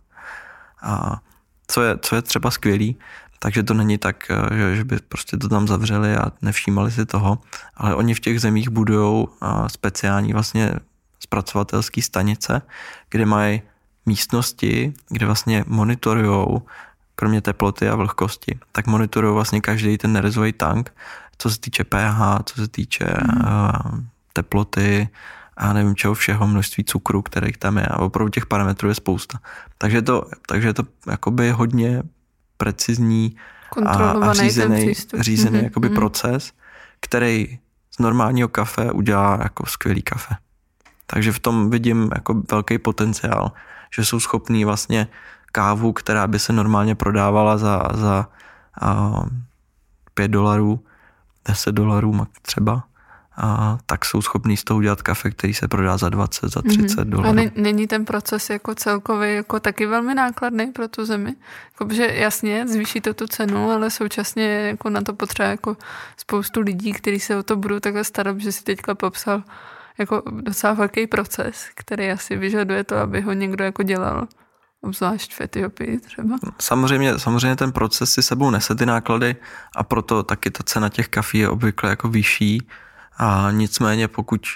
A co je, co je třeba skvělý, takže to není tak, že, že by prostě to tam zavřeli a nevšímali si toho, ale oni v těch zemích budují speciální vlastně zpracovatelské stanice, kde mají místnosti, kde vlastně monitorujou kromě teploty a vlhkosti, tak monitorují vlastně každý ten nerezový tank, co se týče pH, co se týče mm. teploty a nevím čeho všeho, množství cukru, který tam je a opravdu těch parametrů je spousta. Takže to, takže to jakoby hodně precizní a, a řízený, řízený mm-hmm. jakoby mm. proces, který z normálního kafe udělá jako skvělý kafe. Takže v tom vidím jako velký potenciál, že jsou schopní vlastně kávu, která by se normálně prodávala za, za a, 5 dolarů, 10 dolarů třeba, a tak jsou schopní z toho udělat kafe, který se prodá za 20, za 30 mm-hmm. dolarů. A není ten proces jako celkový jako taky velmi nákladný pro tu zemi? Jako, že jasně, zvýší to tu cenu, ale současně jako na to potřeba jako spoustu lidí, kteří se o to budou takhle starat, že si teďka popsal jako docela velký proces, který asi vyžaduje to, aby ho někdo jako dělal obzvlášť v Etiopii třeba. Samozřejmě, samozřejmě ten proces si sebou nese ty náklady a proto taky ta cena těch kafí je obvykle jako vyšší a nicméně pokud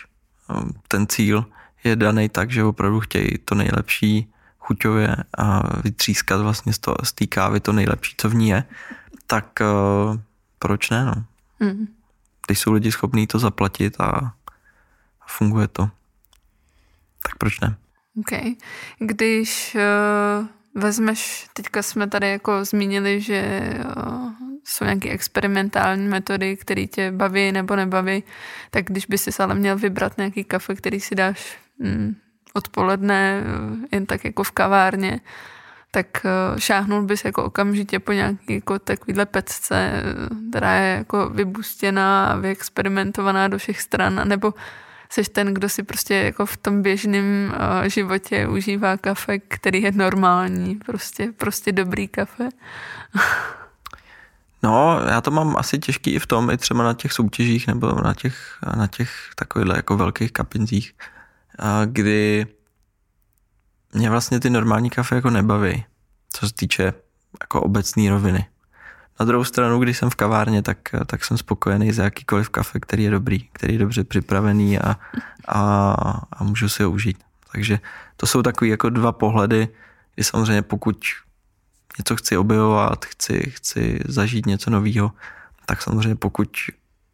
um, ten cíl je daný tak, že opravdu chtějí to nejlepší chuťově a vytřískat vlastně z té kávy to nejlepší, co v ní je, tak uh, proč ne, no? Mm. Když jsou lidi schopní to zaplatit a funguje to, tak proč ne? OK. Když uh, vezmeš, teďka jsme tady jako zmínili, že uh, jsou nějaké experimentální metody, které tě baví nebo nebaví, tak když by si ale měl vybrat nějaký kafe, který si dáš mm, odpoledne uh, jen tak jako v kavárně, tak šáhnul bys jako okamžitě po nějaký jako takovýhle pecce, která je jako vybustěná a vyexperimentovaná do všech stran, nebo jsi ten, kdo si prostě jako v tom běžném uh, životě užívá kafe, který je normální, prostě, prostě dobrý kafe. No, já to mám asi těžký i v tom, i třeba na těch soutěžích nebo na těch, na těch takovýchhle jako velkých kapinzích, kdy mě vlastně ty normální kafe jako nebaví, co se týče jako obecné roviny. Na druhou stranu, když jsem v kavárně, tak, tak jsem spokojený za jakýkoliv kafe, který je dobrý, který je dobře připravený a, a, a můžu si ho užít. Takže to jsou takový jako dva pohledy, kdy samozřejmě pokud něco chci objevovat, chci, chci zažít něco nového, tak samozřejmě pokud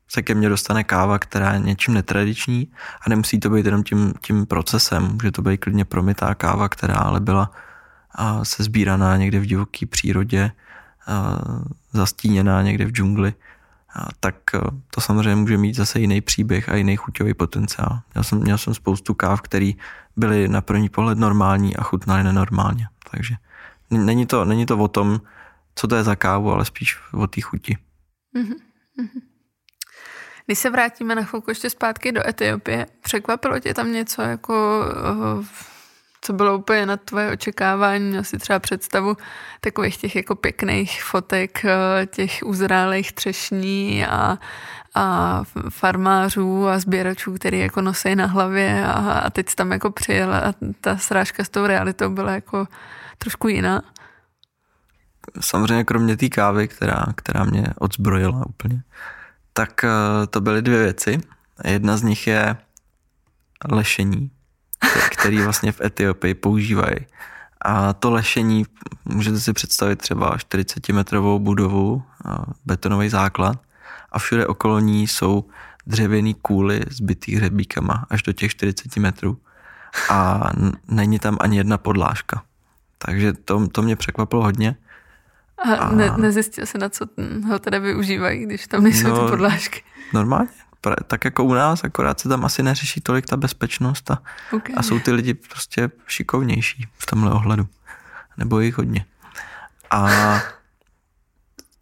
se ke mně dostane káva, která je něčím netradiční a nemusí to být jenom tím, tím procesem, může to být klidně promitá káva, která ale byla a se sbíraná někde v divoké přírodě, zastíněná někde v džungli, tak e, to samozřejmě může mít zase jiný příběh a jiný chuťový potenciál. Měl jsem, měl jsem spoustu káv, které byly na první pohled normální a chutnaly nenormálně. Takže není to, není to o tom, co to je za kávu, ale spíš o té chuti. Mm-hmm. Když se vrátíme na chvilku ještě zpátky do Etiopie, překvapilo tě tam něco jako uh, co bylo úplně na tvoje očekávání? Měl si třeba představu takových těch jako pěkných fotek eh, těch uzrálých třešní a, a farmářů a sběračů, který jako nosí na hlavě a, a teď tam jako přijel a ta srážka s tou realitou byla jako trošku jiná. Samozřejmě kromě té kávy, která, která mě odzbrojila úplně, tak eh, to byly dvě věci. Jedna z nich je lešení, který vlastně v Etiopii používají. A to lešení, můžete si představit třeba 40-metrovou budovu, betonový základ a všude okolo ní jsou dřevěný kůly zbytý hřebíkama až do těch 40 metrů a není tam ani jedna podlážka. Takže to, to mě překvapilo hodně. A, a... Ne, nezjistil se, na co ho teda využívají, když tam nejsou no, ty podlážky? Normálně tak jako u nás, akorát se tam asi neřeší tolik ta bezpečnost a, okay. a jsou ty lidi prostě šikovnější v tomhle ohledu. Nebo jich hodně. A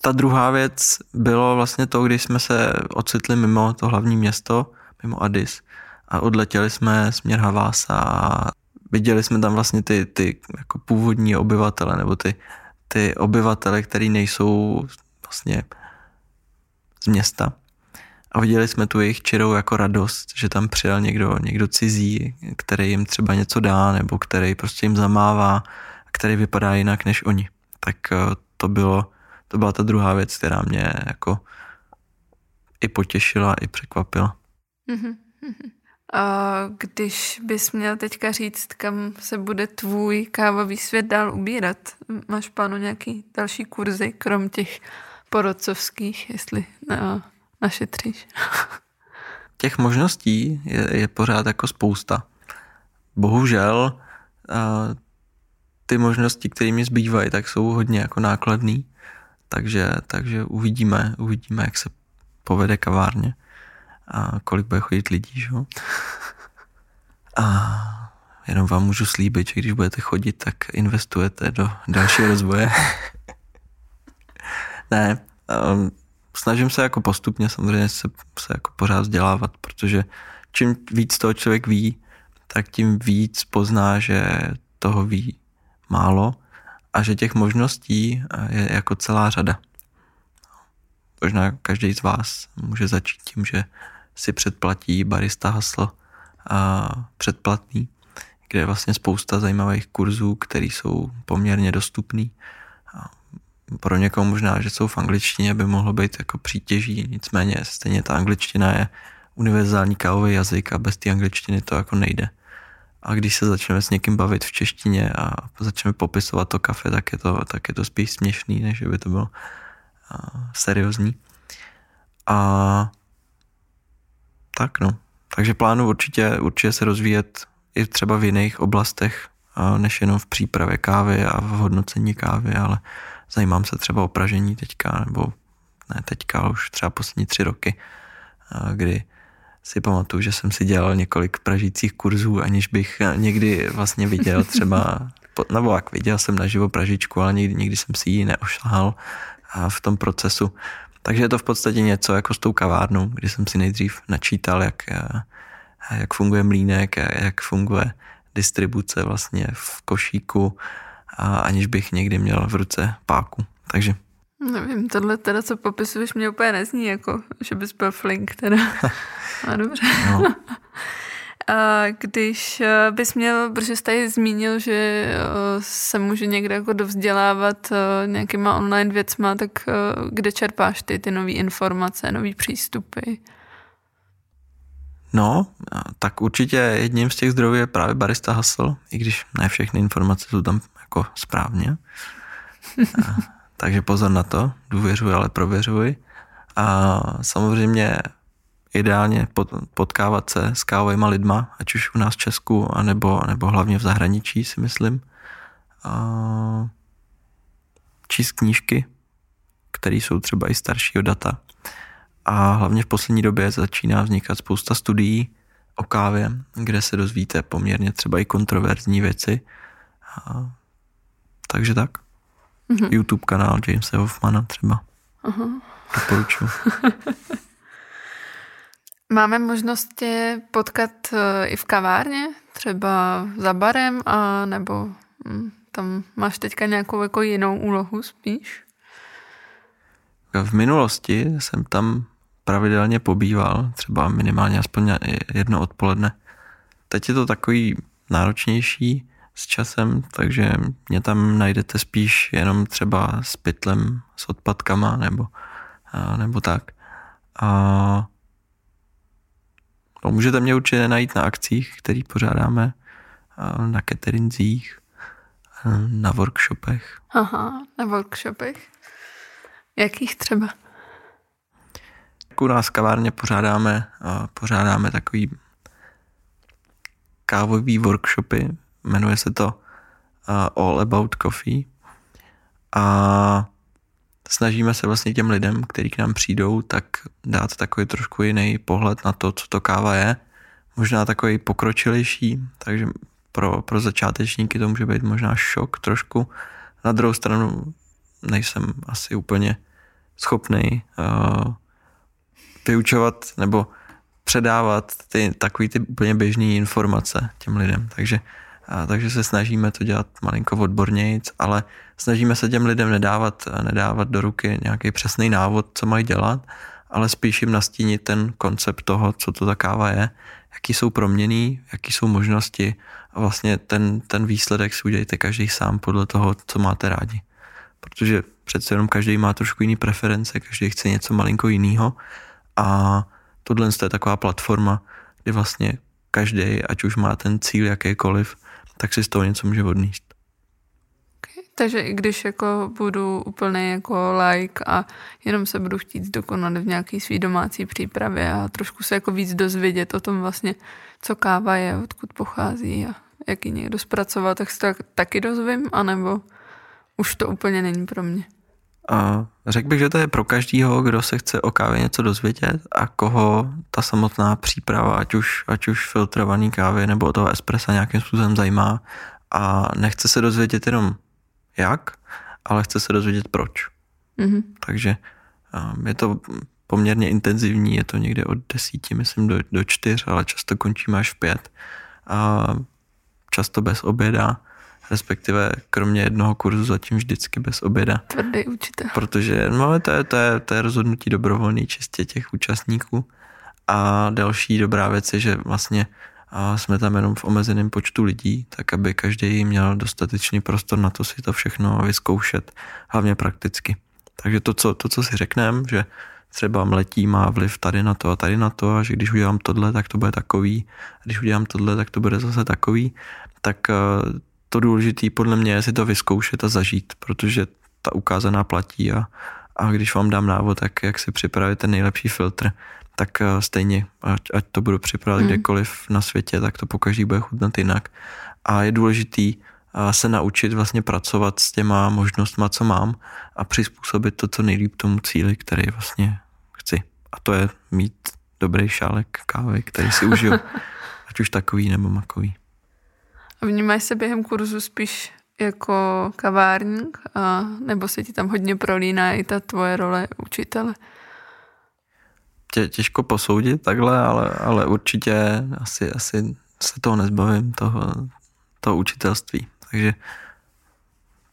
ta druhá věc bylo vlastně to, když jsme se ocitli mimo to hlavní město, mimo Addis a odletěli jsme směr Havasa a viděli jsme tam vlastně ty, ty jako původní obyvatele nebo ty, ty obyvatele, který nejsou vlastně z města a viděli jsme tu jejich čirou jako radost, že tam přijel někdo, někdo cizí, který jim třeba něco dá, nebo který prostě jim zamává, který vypadá jinak než oni. Tak eh, to bylo, to byla ta druhá věc, která mě jako i potěšila, i překvapila. Mm-hmm. Když bys měl teďka říct, kam se bude tvůj kávový svět dál ubírat, máš plánu nějaký další kurzy, krom těch porodcovských, jestli našetříš? Těch možností je, je pořád jako spousta. Bohužel ty možnosti, které mi zbývají, tak jsou hodně jako nákladný, takže, takže uvidíme, uvidíme, jak se povede kavárně a kolik bude chodit lidí, že? A jenom vám můžu slíbit, že když budete chodit, tak investujete do dalšího rozvoje. ne, um, snažím se jako postupně samozřejmě se, se jako pořád vzdělávat, protože čím víc toho člověk ví, tak tím víc pozná, že toho ví málo a že těch možností je jako celá řada. Možná každý z vás může začít tím, že si předplatí barista haslo a předplatný, kde je vlastně spousta zajímavých kurzů, které jsou poměrně dostupný. Pro někoho možná, že jsou v angličtině, by mohlo být jako přítěží, nicméně stejně ta angličtina je univerzální kávový jazyk a bez té angličtiny to jako nejde. A když se začneme s někým bavit v češtině a začneme popisovat to kafe, tak je to, tak je to spíš směšný, než by to bylo seriózní. A tak no. Takže plánu určitě, určitě se rozvíjet i třeba v jiných oblastech, než jenom v přípravě kávy a v hodnocení kávy, ale zajímám se třeba o pražení teďka, nebo ne teďka, ale už třeba poslední tři roky, kdy si pamatuju, že jsem si dělal několik pražících kurzů, aniž bych někdy vlastně viděl třeba, nebo jak viděl jsem naživo pražičku, ale nikdy, nikdy jsem si ji neošlahal v tom procesu. Takže je to v podstatě něco jako s tou kavárnou, kdy jsem si nejdřív načítal, jak, jak funguje mlínek, jak funguje distribuce vlastně v košíku, a aniž bych někdy měl v ruce páku. Takže Nevím, tohle teda, co popisuješ, mě úplně nezní, jako, že bys byl flink teda. A dobře. No. A když eh, bys měl, protože jsi tady zmínil, že eh, se může někde jako dovzdělávat eh, nějakýma online věcma, tak kde čerpáš ty, ty nové informace, nové přístupy? No, tak určitě jedním z těch zdrojů je právě Barista Hustle, i když ne všechny informace jsou tam jako správně. Takže pozor na to, důvěřuj, ale prověřuj. A samozřejmě ideálně potkávat se s kávovými lidma, ať už u nás v Česku, anebo, nebo hlavně v zahraničí, si myslím. A číst knížky, které jsou třeba i staršího data. A hlavně v poslední době začíná vznikat spousta studií o kávě, kde se dozvíte poměrně třeba i kontroverzní věci. A, takže tak. Mm-hmm. YouTube kanál Jamesa Hoffmana třeba. Uh-huh. Doporučuji. Máme možnost tě potkat eh, i v kavárně, třeba za barem, a nebo hm, tam máš teďka nějakou jako jinou úlohu spíš? V minulosti jsem tam pravidelně pobýval, třeba minimálně aspoň jedno odpoledne. Teď je to takový náročnější, s časem, takže mě tam najdete spíš jenom třeba s pytlem, s odpadkama nebo, nebo tak. A no, můžete mě určitě najít na akcích, které pořádáme na cateringzích, na workshopech. Aha, na workshopech. Jakých třeba? U nás kavárně pořádáme, pořádáme takový kávový workshopy, jmenuje se to uh, All About Coffee a snažíme se vlastně těm lidem, kteří k nám přijdou, tak dát takový trošku jiný pohled na to, co to káva je. Možná takový pokročilejší, takže pro, pro začátečníky to může být možná šok trošku. Na druhou stranu nejsem asi úplně schopný uh, vyučovat nebo předávat ty takový ty úplně běžné informace těm lidem. Takže a takže se snažíme to dělat malinko odbornějc, ale snažíme se těm lidem nedávat, nedávat do ruky nějaký přesný návod, co mají dělat, ale spíš jim nastínit ten koncept toho, co to ta káva je, jaký jsou proměný, jaký jsou možnosti a vlastně ten, ten výsledek si udělejte každý sám podle toho, co máte rádi. Protože přece jenom každý má trošku jiný preference, každý chce něco malinko jiného a tohle je taková platforma, kdy vlastně každý, ať už má ten cíl jakýkoliv, tak si z toho něco může odníst. Takže i když jako budu úplně jako like a jenom se budu chtít dokonat v nějaký svý domácí přípravě a trošku se jako víc dozvědět o tom vlastně, co káva je, odkud pochází a jak ji někdo zpracovat, tak se to taky dozvím, anebo už to úplně není pro mě. A řekl bych, že to je pro každýho, kdo se chce o kávě něco dozvědět a koho ta samotná příprava, ať už, ať už filtrovaný kávy nebo toho espressa nějakým způsobem zajímá a nechce se dozvědět jenom jak, ale chce se dozvědět proč. Mm-hmm. Takže um, je to poměrně intenzivní, je to někde od desíti, myslím, do, do čtyř, ale často končíme až v pět. A často bez oběda, respektive kromě jednoho kurzu zatím vždycky bez oběda. Tvrdý učitel. Protože no, to, je, to, je, to je rozhodnutí dobrovolný čistě těch účastníků. A další dobrá věc je, že vlastně a jsme tam jenom v omezeném počtu lidí, tak aby každý měl dostatečný prostor na to si to všechno vyzkoušet, hlavně prakticky. Takže to, co, to, co si řekneme, že třeba mletí má vliv tady na to a tady na to a že když udělám tohle, tak to bude takový, a když udělám tohle, tak to bude zase takový, tak eh, to důležité podle mě je si to vyzkoušet a zažít, protože ta ukázaná platí a, a když vám dám návod, tak jak si připravit ten nejlepší filtr, tak eh, stejně, ať, ať to budu připravovat hmm. kdekoliv na světě, tak to pokaždý bude chutnat jinak. A je důležitý eh, se naučit vlastně pracovat s těma možnostma, co mám a přizpůsobit to co nejlíp tomu cíli, který vlastně chci. A to je mít dobrý šálek kávy, který si užiju, ať už takový nebo makový. Vnímáš se během kurzu spíš jako kavárník, a, nebo se ti tam hodně prolíná i ta tvoje role učitele? tě, těžko posoudit takhle, ale, ale určitě asi, asi se toho nezbavím, toho, toho učitelství. Takže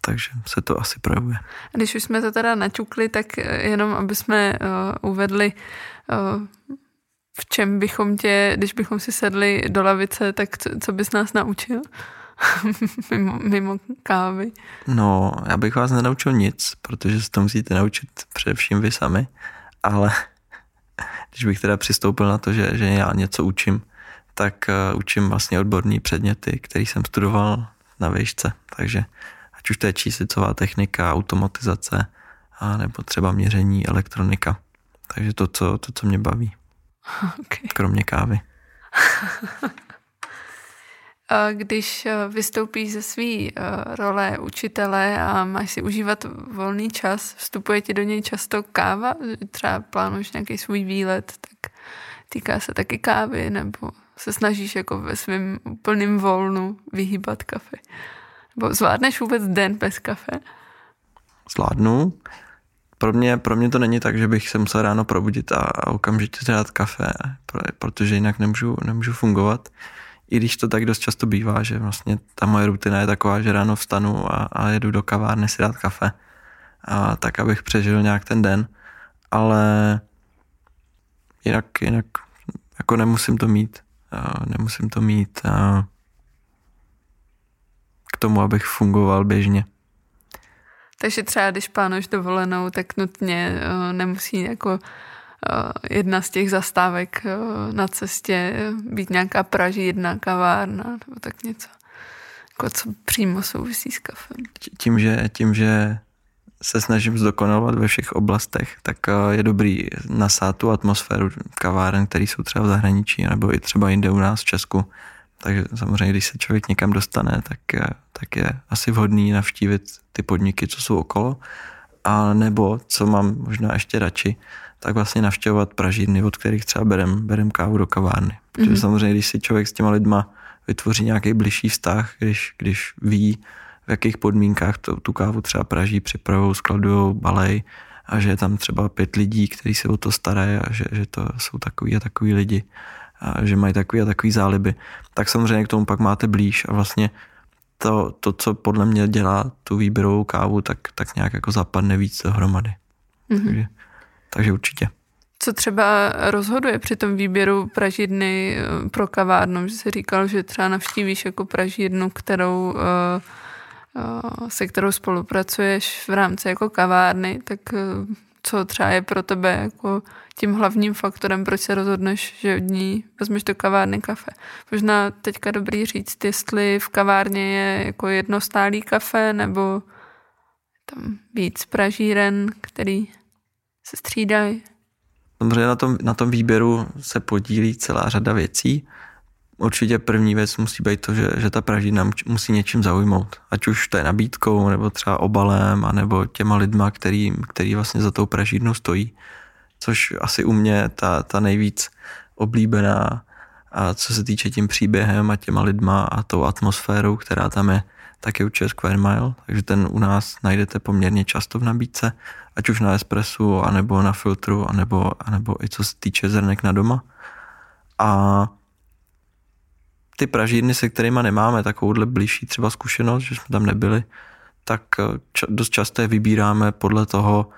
takže se to asi projevuje. Když už jsme to teda načukli, tak jenom, aby jsme uh, uvedli, uh, v čem bychom tě, když bychom si sedli do lavice, tak co, co bys nás naučil? mimo, mimo kávy. No, já bych vás nenaučil nic, protože se to musíte naučit především vy sami, ale když bych teda přistoupil na to, že, že já něco učím, tak uh, učím vlastně odborní předměty, které jsem studoval na výšce. Takže ať už to je číslicová technika, automatizace, a nebo třeba měření, elektronika. Takže to, co, to, co mě baví. Okay. Kromě kávy. Když eh, vystoupíš ze své eh, role učitele a máš si užívat volný čas, vstupuje ti do něj často káva? Třeba plánuješ nějaký svůj výlet, tak týká se taky kávy, nebo se snažíš jako ve svém plném volnu vyhýbat kafe? Nebo zvládneš vůbec den bez kafe? Zvládnu. Pro mě, pro mě to není tak, že bych se musel ráno probudit a, a okamžitě dát kafe, protože jinak nemůžu, nemůžu fungovat. I když to tak dost často bývá, že vlastně ta moje rutina je taková, že ráno vstanu a, a jedu do kavárny si dát kafe, a tak abych přežil nějak ten den, ale jinak, jinak jako nemusím to mít, nemusím to mít k tomu, abych fungoval běžně. Takže třeba když plánuješ dovolenou, tak nutně nemusí jako Eh, jedna z těch zastávek eh, na cestě být nějaká jedna kavárna nebo tak něco. Jako co přímo souvisí s kafem. Tím, že, tím, že se snažím zdokonalovat ve všech oblastech, tak je dobrý nasát tu atmosféru kaváren, které jsou třeba v zahraničí, nebo i třeba jinde u nás v Česku. Takže samozřejmě, když se člověk někam dostane, tak, tak je asi vhodný navštívit ty podniky, co jsou okolo. A nebo, co mám možná ještě radši, tak vlastně navštěvovat pražírny, od kterých třeba berem, berem kávu do kavárny. Protože mm-hmm. samozřejmě, když si člověk s těma lidma vytvoří nějaký bližší vztah, když, když ví, v jakých podmínkách to, tu kávu třeba praží, připravují, skladují, balej a že je tam třeba pět lidí, kteří se o to starají a že, že to jsou takový a takový lidi a že mají takový a takový záliby, tak samozřejmě k tomu pak máte blíž a vlastně to, to co podle mě dělá tu výběrovou kávu, tak, tak nějak jako zapadne víc dohromady. Mm-hmm. Takže takže určitě. Co třeba rozhoduje při tom výběru pražidny eh, pro kavárnu? Že jsi říkal, že třeba navštívíš jako pražidnu, kterou, eh, eh, se kterou spolupracuješ v rámci jako kavárny, tak co třeba je pro tebe jako tím hlavním faktorem, proč se rozhodneš, že od ní vezmeš do kavárny kafe. Možná teďka dobrý říct, jestli v kavárně je jako jedno stálý kafe, nebo tam víc pražíren, který se střídají. Samozřejmě na tom, na tom výběru se podílí celá řada věcí. Určitě první věc musí být to, že, že ta pražírna musí něčím zaujmout. Ať už to je nabídkou, nebo třeba obalem, anebo těma lidma, který, který vlastně za tou pražírnou stojí. Což asi u mě ta, ta nejvíc oblíbená, a co se týče tím příběhem a těma lidma a tou atmosférou, která tam je, tak je určitě Square Mile, takže ten u nás najdete poměrně často v nabídce, ať už na espressu, anebo na filtru, anebo, anebo i co se týče zrnek na doma. A ty pražírny, se kterými nemáme takovouhle blížší třeba zkušenost, že jsme tam nebyli, tak dost často je vybíráme podle toho,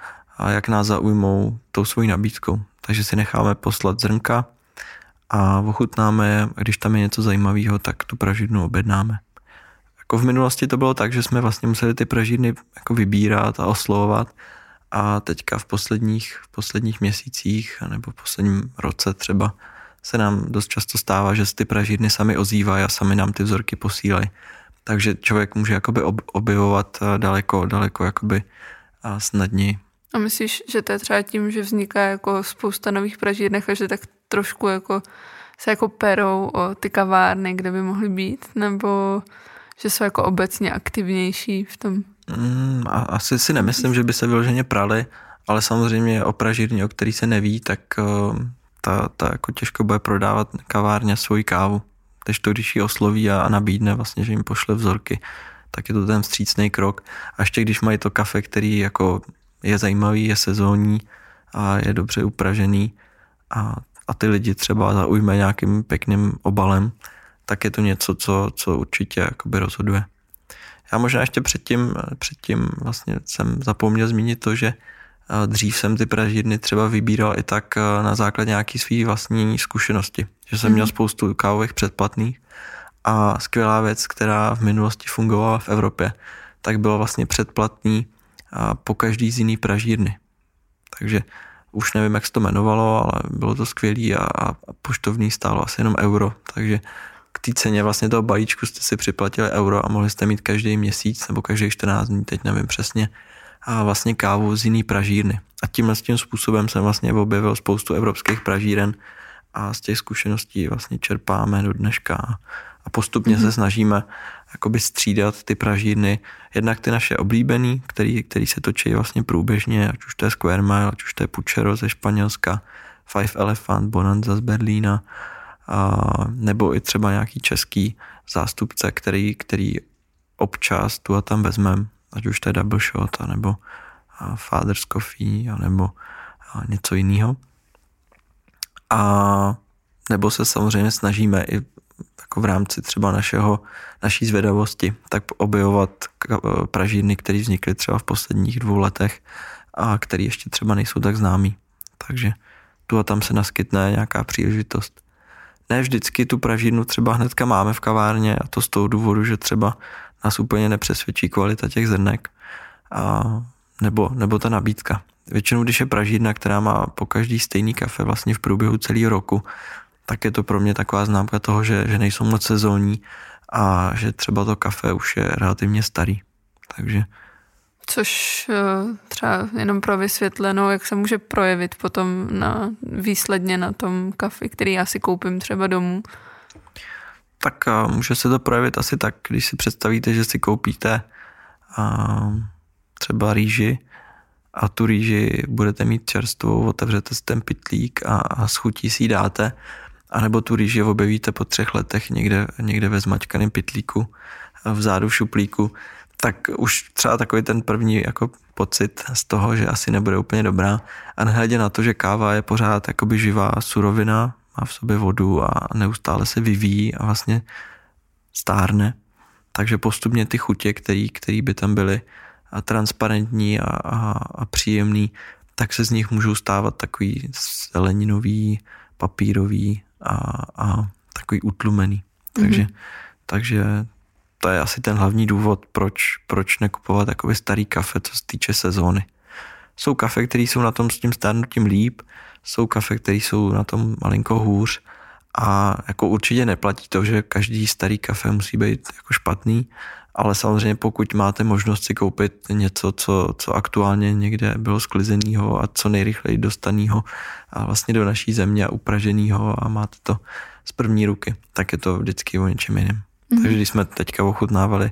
jak nás zaujmou tou svojí nabídkou. Takže si necháme poslat zrnka a ochutnáme je, když tam je něco zajímavého, tak tu pražírnu objednáme. Jako v minulosti to bylo tak, že jsme vlastně museli ty pražírny jako vybírat a oslovovat a teďka v posledních, v posledních měsících nebo v posledním roce třeba se nám dost často stává, že ty pražírny sami ozývají a sami nám ty vzorky posílají. Takže člověk může jakoby objevovat eh, daleko, daleko jakoby snadněji. A myslíš, že to je třeba tím, že vzniká jako spousta nových pražírnech a že tak trošku jako se jako perou o ty kavárny, kde by mohly být? Nebo že jsou jako obecně aktivnější v tom? Mm, asi si nemyslím, že by se vyloženě prali, ale samozřejmě o pražírně, o který se neví, tak uh, ta, ta jako těžko bude prodávat kavárně svoji kávu. Když to, když ji osloví a, a nabídne vlastně, že jim pošle vzorky, tak je to ten vstřícný krok. A ještě když mají to kafe, který jako je zajímavý, je sezónní a je dobře upražený a, a ty lidi třeba zaujme nějakým pěkným obalem, tak je to něco, co, co určitě jakoby rozhoduje. Já možná ještě předtím, předtím vlastně jsem zapomněl zmínit to, že dřív jsem ty pražírny třeba vybíral i tak na základě nějaký svý vlastní zkušenosti. Že jsem mm. měl mhm. spoustu kávových předplatných a skvělá věc, která v minulosti fungovala v Evropě, tak bylo vlastně předplatný po každý z jiný pražírny. Takže už nevím, jak se to jmenovalo, ale bylo to skvělý a, a poštovní stálo asi jenom euro, takže k té ceně vlastně toho balíčku jste si připlatili euro a mohli jste mít každý měsíc nebo každý 14 dní, teď nevím přesně, a vlastně kávu z jiný pražírny. A tímhle tím způsobem jsem vlastně objevil spoustu evropských pražíren a z těch zkušeností vlastně čerpáme do dneška a postupně mm-hmm. se snažíme jakoby střídat ty pražírny, jednak ty naše oblíbený, který, který se točí vlastně průběžně, ať už to je Square Mile, ať už to je Puchero ze Španělska, Five Elephant, Bonanza z Berlína, a, nebo i třeba nějaký český zástupce, který, který občas tu a tam vezmem, ať už to je Double Shot, nebo Father's Coffee, nebo něco jiného. A nebo se samozřejmě snažíme i jako v rámci třeba našeho, naší zvědavosti, tak objevovat pražírny, které vznikly třeba v posledních dvou letech a které ještě třeba nejsou tak známý. Takže tu a tam se naskytne nějaká příležitost. Ne vždycky tu pražírnu třeba hnedka máme v kavárně a to z toho důvodu, že třeba nás úplně nepřesvědčí kvalita těch zrnek a, nebo, nebo ta nabídka. Většinou, když je pražírna, která má po každý stejný kafe vlastně v průběhu celého roku, tak je to pro mě taková známka toho, že, že nejsou moc sezónní a že třeba to kafe už je relativně starý. Takže Což eh, třeba jenom pro vysvětlenou, jak se může projevit potom na, výsledně na tom kafe, který já si koupím třeba domů. Tak eh, může se to projevit asi tak, když si představíte, že si koupíte uh, třeba rýži a tu rýži budete mít čerstvou, otevřete si ten pitlík a, a schutí si ji dáte, anebo tu rýži objevíte po třech letech někde, někde ve zmačkaném pitlíku, vzadu v šuplíku, tak už třeba takový ten první jako pocit z toho, že asi nebude úplně dobrá. A nehledě na to, že káva je pořád jakoby živá surovina, má v sobě vodu a neustále se vyvíjí a vlastně stárne. Takže postupně ty chutě, který, který by tam byly a transparentní a, a, a příjemný, tak se z nich můžou stávat takový zeleninový, papírový a, a takový utlumený. Takže, mm-hmm. takže to je asi ten hlavní důvod, proč, proč nekupovat takový starý kafe, co se týče sezóny. jsou kafe, které jsou na tom s tím stárnutím líp, jsou kafe, které jsou na tom malinko hůř a jako určitě neplatí to, že každý starý kafe musí být jako špatný, ale samozřejmě pokud máte možnost si koupit něco, co, co aktuálně někde bylo sklizenýho a co nejrychleji dostanýho a vlastně do naší země a upraženýho a máte to z první ruky, tak je to vždycky o něčem jiném. Mm-hmm. Takže když jsme teďka ochutnávali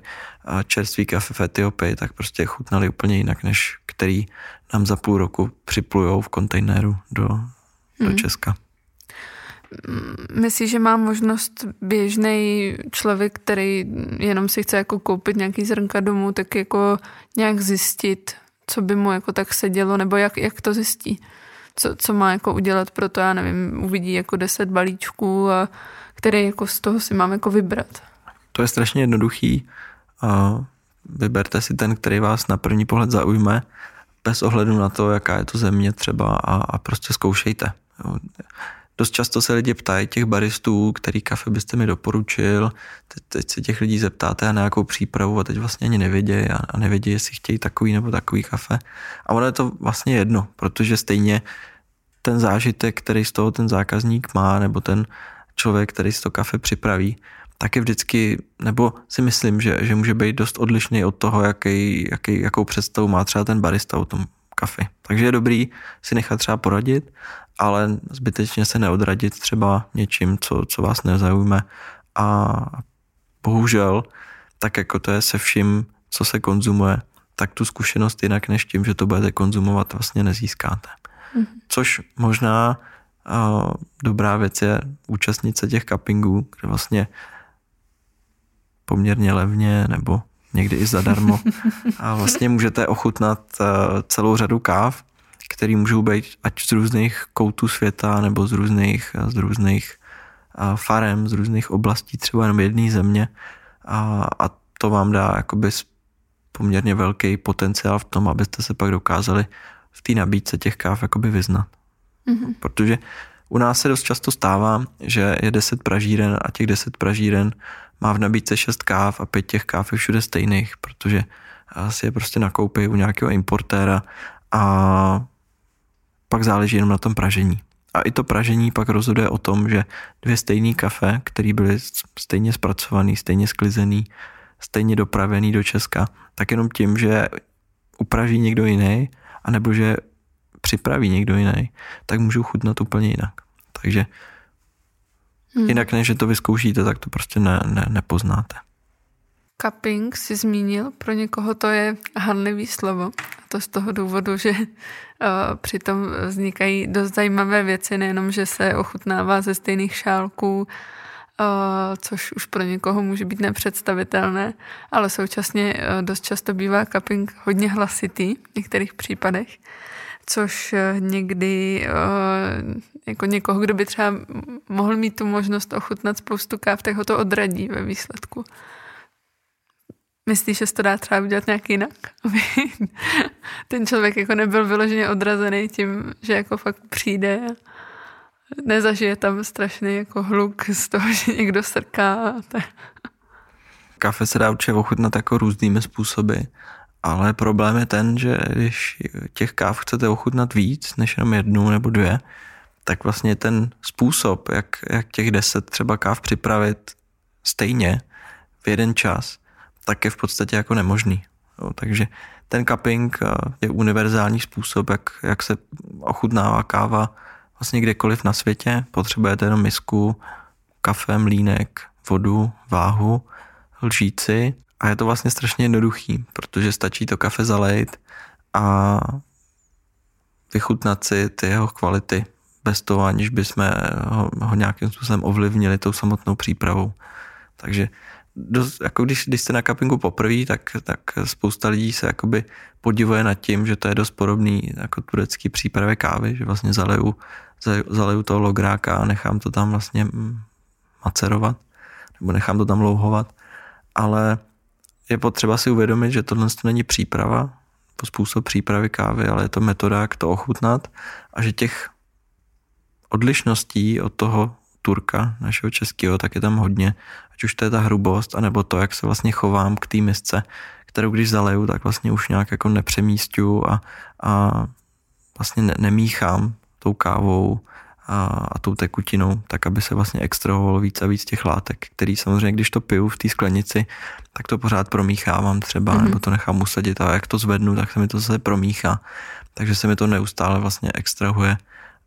čerstvý kafe v Etiopii, tak prostě chutnali úplně jinak, než který nám za půl roku připlujou v kontejneru do, mm. do mhm. Česka. Myslíš, že má možnost běžný člověk, který jenom si chce jako koupit nějaký zrnka domů, tak jako nějak zjistit, co by mu jako tak sedělo, nebo jak, jak to zjistí? Co, co má jako udělat pro to, já nevím, uvidí jako deset balíčků, a který jako z toho si mám jako vybrat? To je strašně jednoduchý. Vyberte si ten, který vás na první pohled zaujme, bez ohledu na to, jaká je to země třeba a, a prostě zkoušejte. Dost často se lidi ptají těch baristů, který kafe byste mi doporučil. Teď, teď se těch lidí zeptáte na nějakou přípravu a teď vlastně ani nevědějí a, a nevědí, jestli chtějí takový nebo takový kafe. A ono je to vlastně jedno, protože stejně ten zážitek, který z toho ten zákazník má, nebo ten člověk, který si to kafe připraví, tak je vždycky, nebo si myslím, že, že může být dost odlišný od toho, jaký, jaký, jakou představu má třeba ten barista o tom kafi. Takže je dobrý si nechat třeba poradit, ale zbytečně se neodradit třeba něčím, co, co vás nezaujme a bohužel, tak jako to je se vším, co se konzumuje, tak tu zkušenost jinak než tím, že to budete konzumovat, vlastně nezískáte. Mm-hmm. Což možná uh, dobrá věc je účastnit se těch cuppingů, kde vlastně poměrně levně nebo někdy i zadarmo. A vlastně můžete ochutnat eh, celou řadu káv, které můžou být ať z různých koutů světa nebo z různých, z různých eh, farem, z různých oblastí, třeba jenom jedné země. A, a to vám dá jakoby poměrně velký potenciál v tom, abyste se pak dokázali v té nabídce těch káv jakoby vyznat. Mm-hmm. Protože u nás se dost často stává, že je 10 pražíren a těch 10 pražíren má v nabídce 6 káv a pět těch káv je všude stejných, protože si je prostě nakoupí u nějakého importéra a pak záleží jenom na tom pražení. A i to pražení pak rozhoduje o tom, že dvě stejné kafe, které byly stejně zpracované, stejně sklizený, stejně dopravený do Česka, tak jenom tím, že upraží někdo jiný, anebo že připraví někdo jiný, tak můžou chutnat úplně jinak. Takže Hmm. Jinak než že to vyzkoušíte, tak to prostě ne, ne, nepoznáte. Cupping si zmínil, pro někoho to je hanlivý slovo. A to z toho důvodu, že uh, přitom vznikají dost zajímavé věci, nejenom, že se ochutnává ze stejných šálků, uh, což už pro někoho může být nepředstavitelné, ale současně uh, dost často bývá cupping hodně hlasitý v některých případech což eh, někdy eh, jako někoho, kdo by třeba mohl mít tu možnost ochutnat spoustu káv, tak ho to odradí ve výsledku. Myslíš, že se to dá třeba udělat nějak jinak? Aby ten člověk jako nebyl vyloženě odrazený tím, že jako fakt přijde a nezažije tam strašný jako hluk z toho, že někdo srká. Kafe se dá určitě ochutnat jako různými způsoby ale problém je ten, že když těch káv chcete ochutnat víc než jenom jednu nebo dvě, tak vlastně ten způsob, jak, jak těch deset třeba káv připravit stejně v jeden čas, tak je v podstatě jako nemožný. Jo, takže ten cupping eh, je univerzální způsob, jak, jak se ochutnává káva vlastně kdekoliv na světě. Potřebujete jenom misku, kafe, mlínek, vodu, váhu, lžíci a je to vlastně strašně jednoduchý, protože stačí to kafe zalejt a vychutnat si ty jeho kvality bez toho, aniž bychom ho, ho nějakým způsobem ovlivnili tou samotnou přípravou. Takže dost, jako když, když jste na cuppingu poprvé, tak, tak spousta lidí se jakoby podivuje nad tím, že to je dost podobný jako turecký přípravě kávy, že vlastně zaleju, zaleju toho lográka a nechám to tam vlastně macerovat, nebo nechám to tam louhovat, ale je potřeba si uvědomit, že tohle není příprava, po způsob přípravy kávy, ale je to metoda, jak to ochutnat a že těch odlišností od toho Turka, našeho českého, tak je tam hodně. Ať už to je ta hrubost, anebo to, jak se vlastně chovám k té misce, kterou když zaleju, tak vlastně už nějak jako nepřemístuju a, a vlastně ne, nemíchám tou kávou a, a tou tekutinou, tak aby se vlastně extrahovalo víc a víc těch látek, který samozřejmě, když to piju v té sklenici, tak to pořád promíchávám třeba, mm-hmm. nebo to nechám usadit a jak to zvednu, tak se mi to zase promíchá. Takže se mi to neustále vlastně extrahuje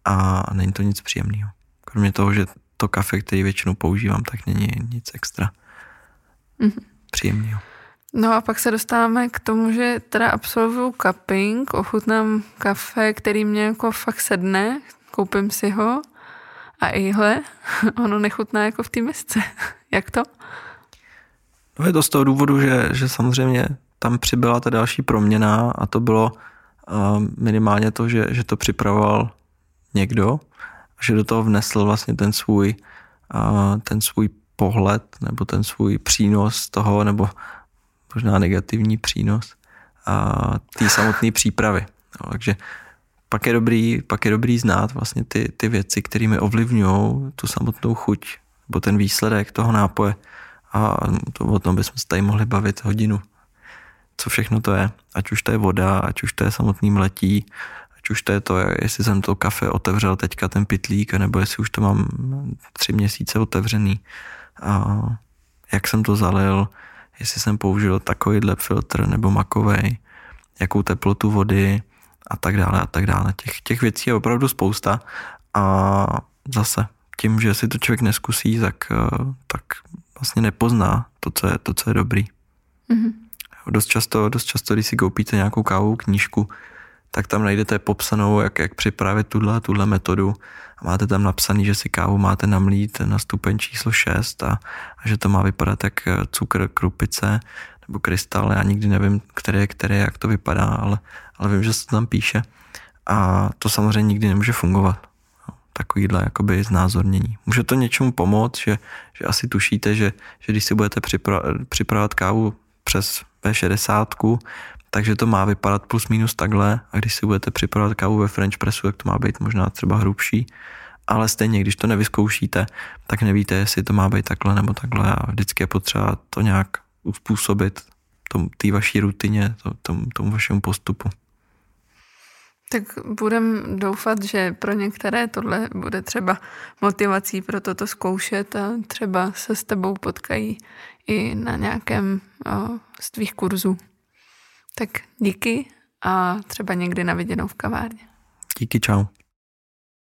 a není to nic příjemného. Kromě toho, že to kafe, který většinou používám, tak není nic extra mm-hmm. příjemného. No a pak se dostáváme k tomu, že teda absolvuju cupping, ochutnám kafe, který mě jako fakt sedne, koupím si ho a ihle, ono nechutná jako v té misce. Jak to? No je to z toho důvodu, že, že samozřejmě tam přibyla ta další proměna a to bylo uh, minimálně to, že, že to připravoval někdo, že do toho vnesl vlastně ten svůj, ten svůj pohled nebo ten svůj přínos toho, nebo možná negativní přínos té samotné přípravy. No, takže pak je dobrý, pak je dobrý znát vlastně ty, ty věci, kterými ovlivňují tu samotnou chuť nebo ten výsledek toho nápoje. A to, o tom bychom se tady mohli bavit hodinu. Co všechno to je. Ať už to je voda, ať už to je samotný mletí, ať už to je to, jestli jsem to kafe otevřel teďka ten pitlík, nebo jestli už to mám tři měsíce otevřený. A jak jsem to zalil, jestli jsem použil takovýhle filtr nebo makovej, jakou teplotu vody, a tak dále a tak dále. Těch, těch věcí je opravdu spousta a zase tím, že si to člověk neskusí, tak, eh, tak vlastně nepozná to, co je, to, co je dobrý. Mm-hmm. Dost často, dost často, když si koupíte nějakou kávovou knížku, tak tam najdete popsanou, jak, jak připravit tuhle tuhle metodu a máte tam napsaný, že si kávu máte namlít na stupeň číslo 6 a, a že to má vypadat jak eh, cukr, krupice nebo krystal, já nikdy nevím, které je které, jak to vypadá, ale, ale vím, že se to tam píše a to samozřejmě nikdy nemůže fungovat. Takovýhle jakoby znázornění. Může to něčemu pomoct, že, že asi tušíte, že, že když si budete připra- připravovat kávu přes V60, takže to má vypadat plus minus takhle a když si budete připravovat kávu ve French pressu, tak to má být možná třeba hrubší, ale stejně, když to nevyzkoušíte, tak nevíte, jestli to má být takhle nebo takhle a vždycky je potřeba to nějak uspůsobit té vaší rutině, tom, tomu vašemu postupu. Tak budem doufat, že pro některé tohle bude třeba motivací pro toto zkoušet a třeba se s tebou potkají i na nějakém o, z tvých kurzů. Tak díky a třeba někdy na viděnou v kavárně. Díky, čau.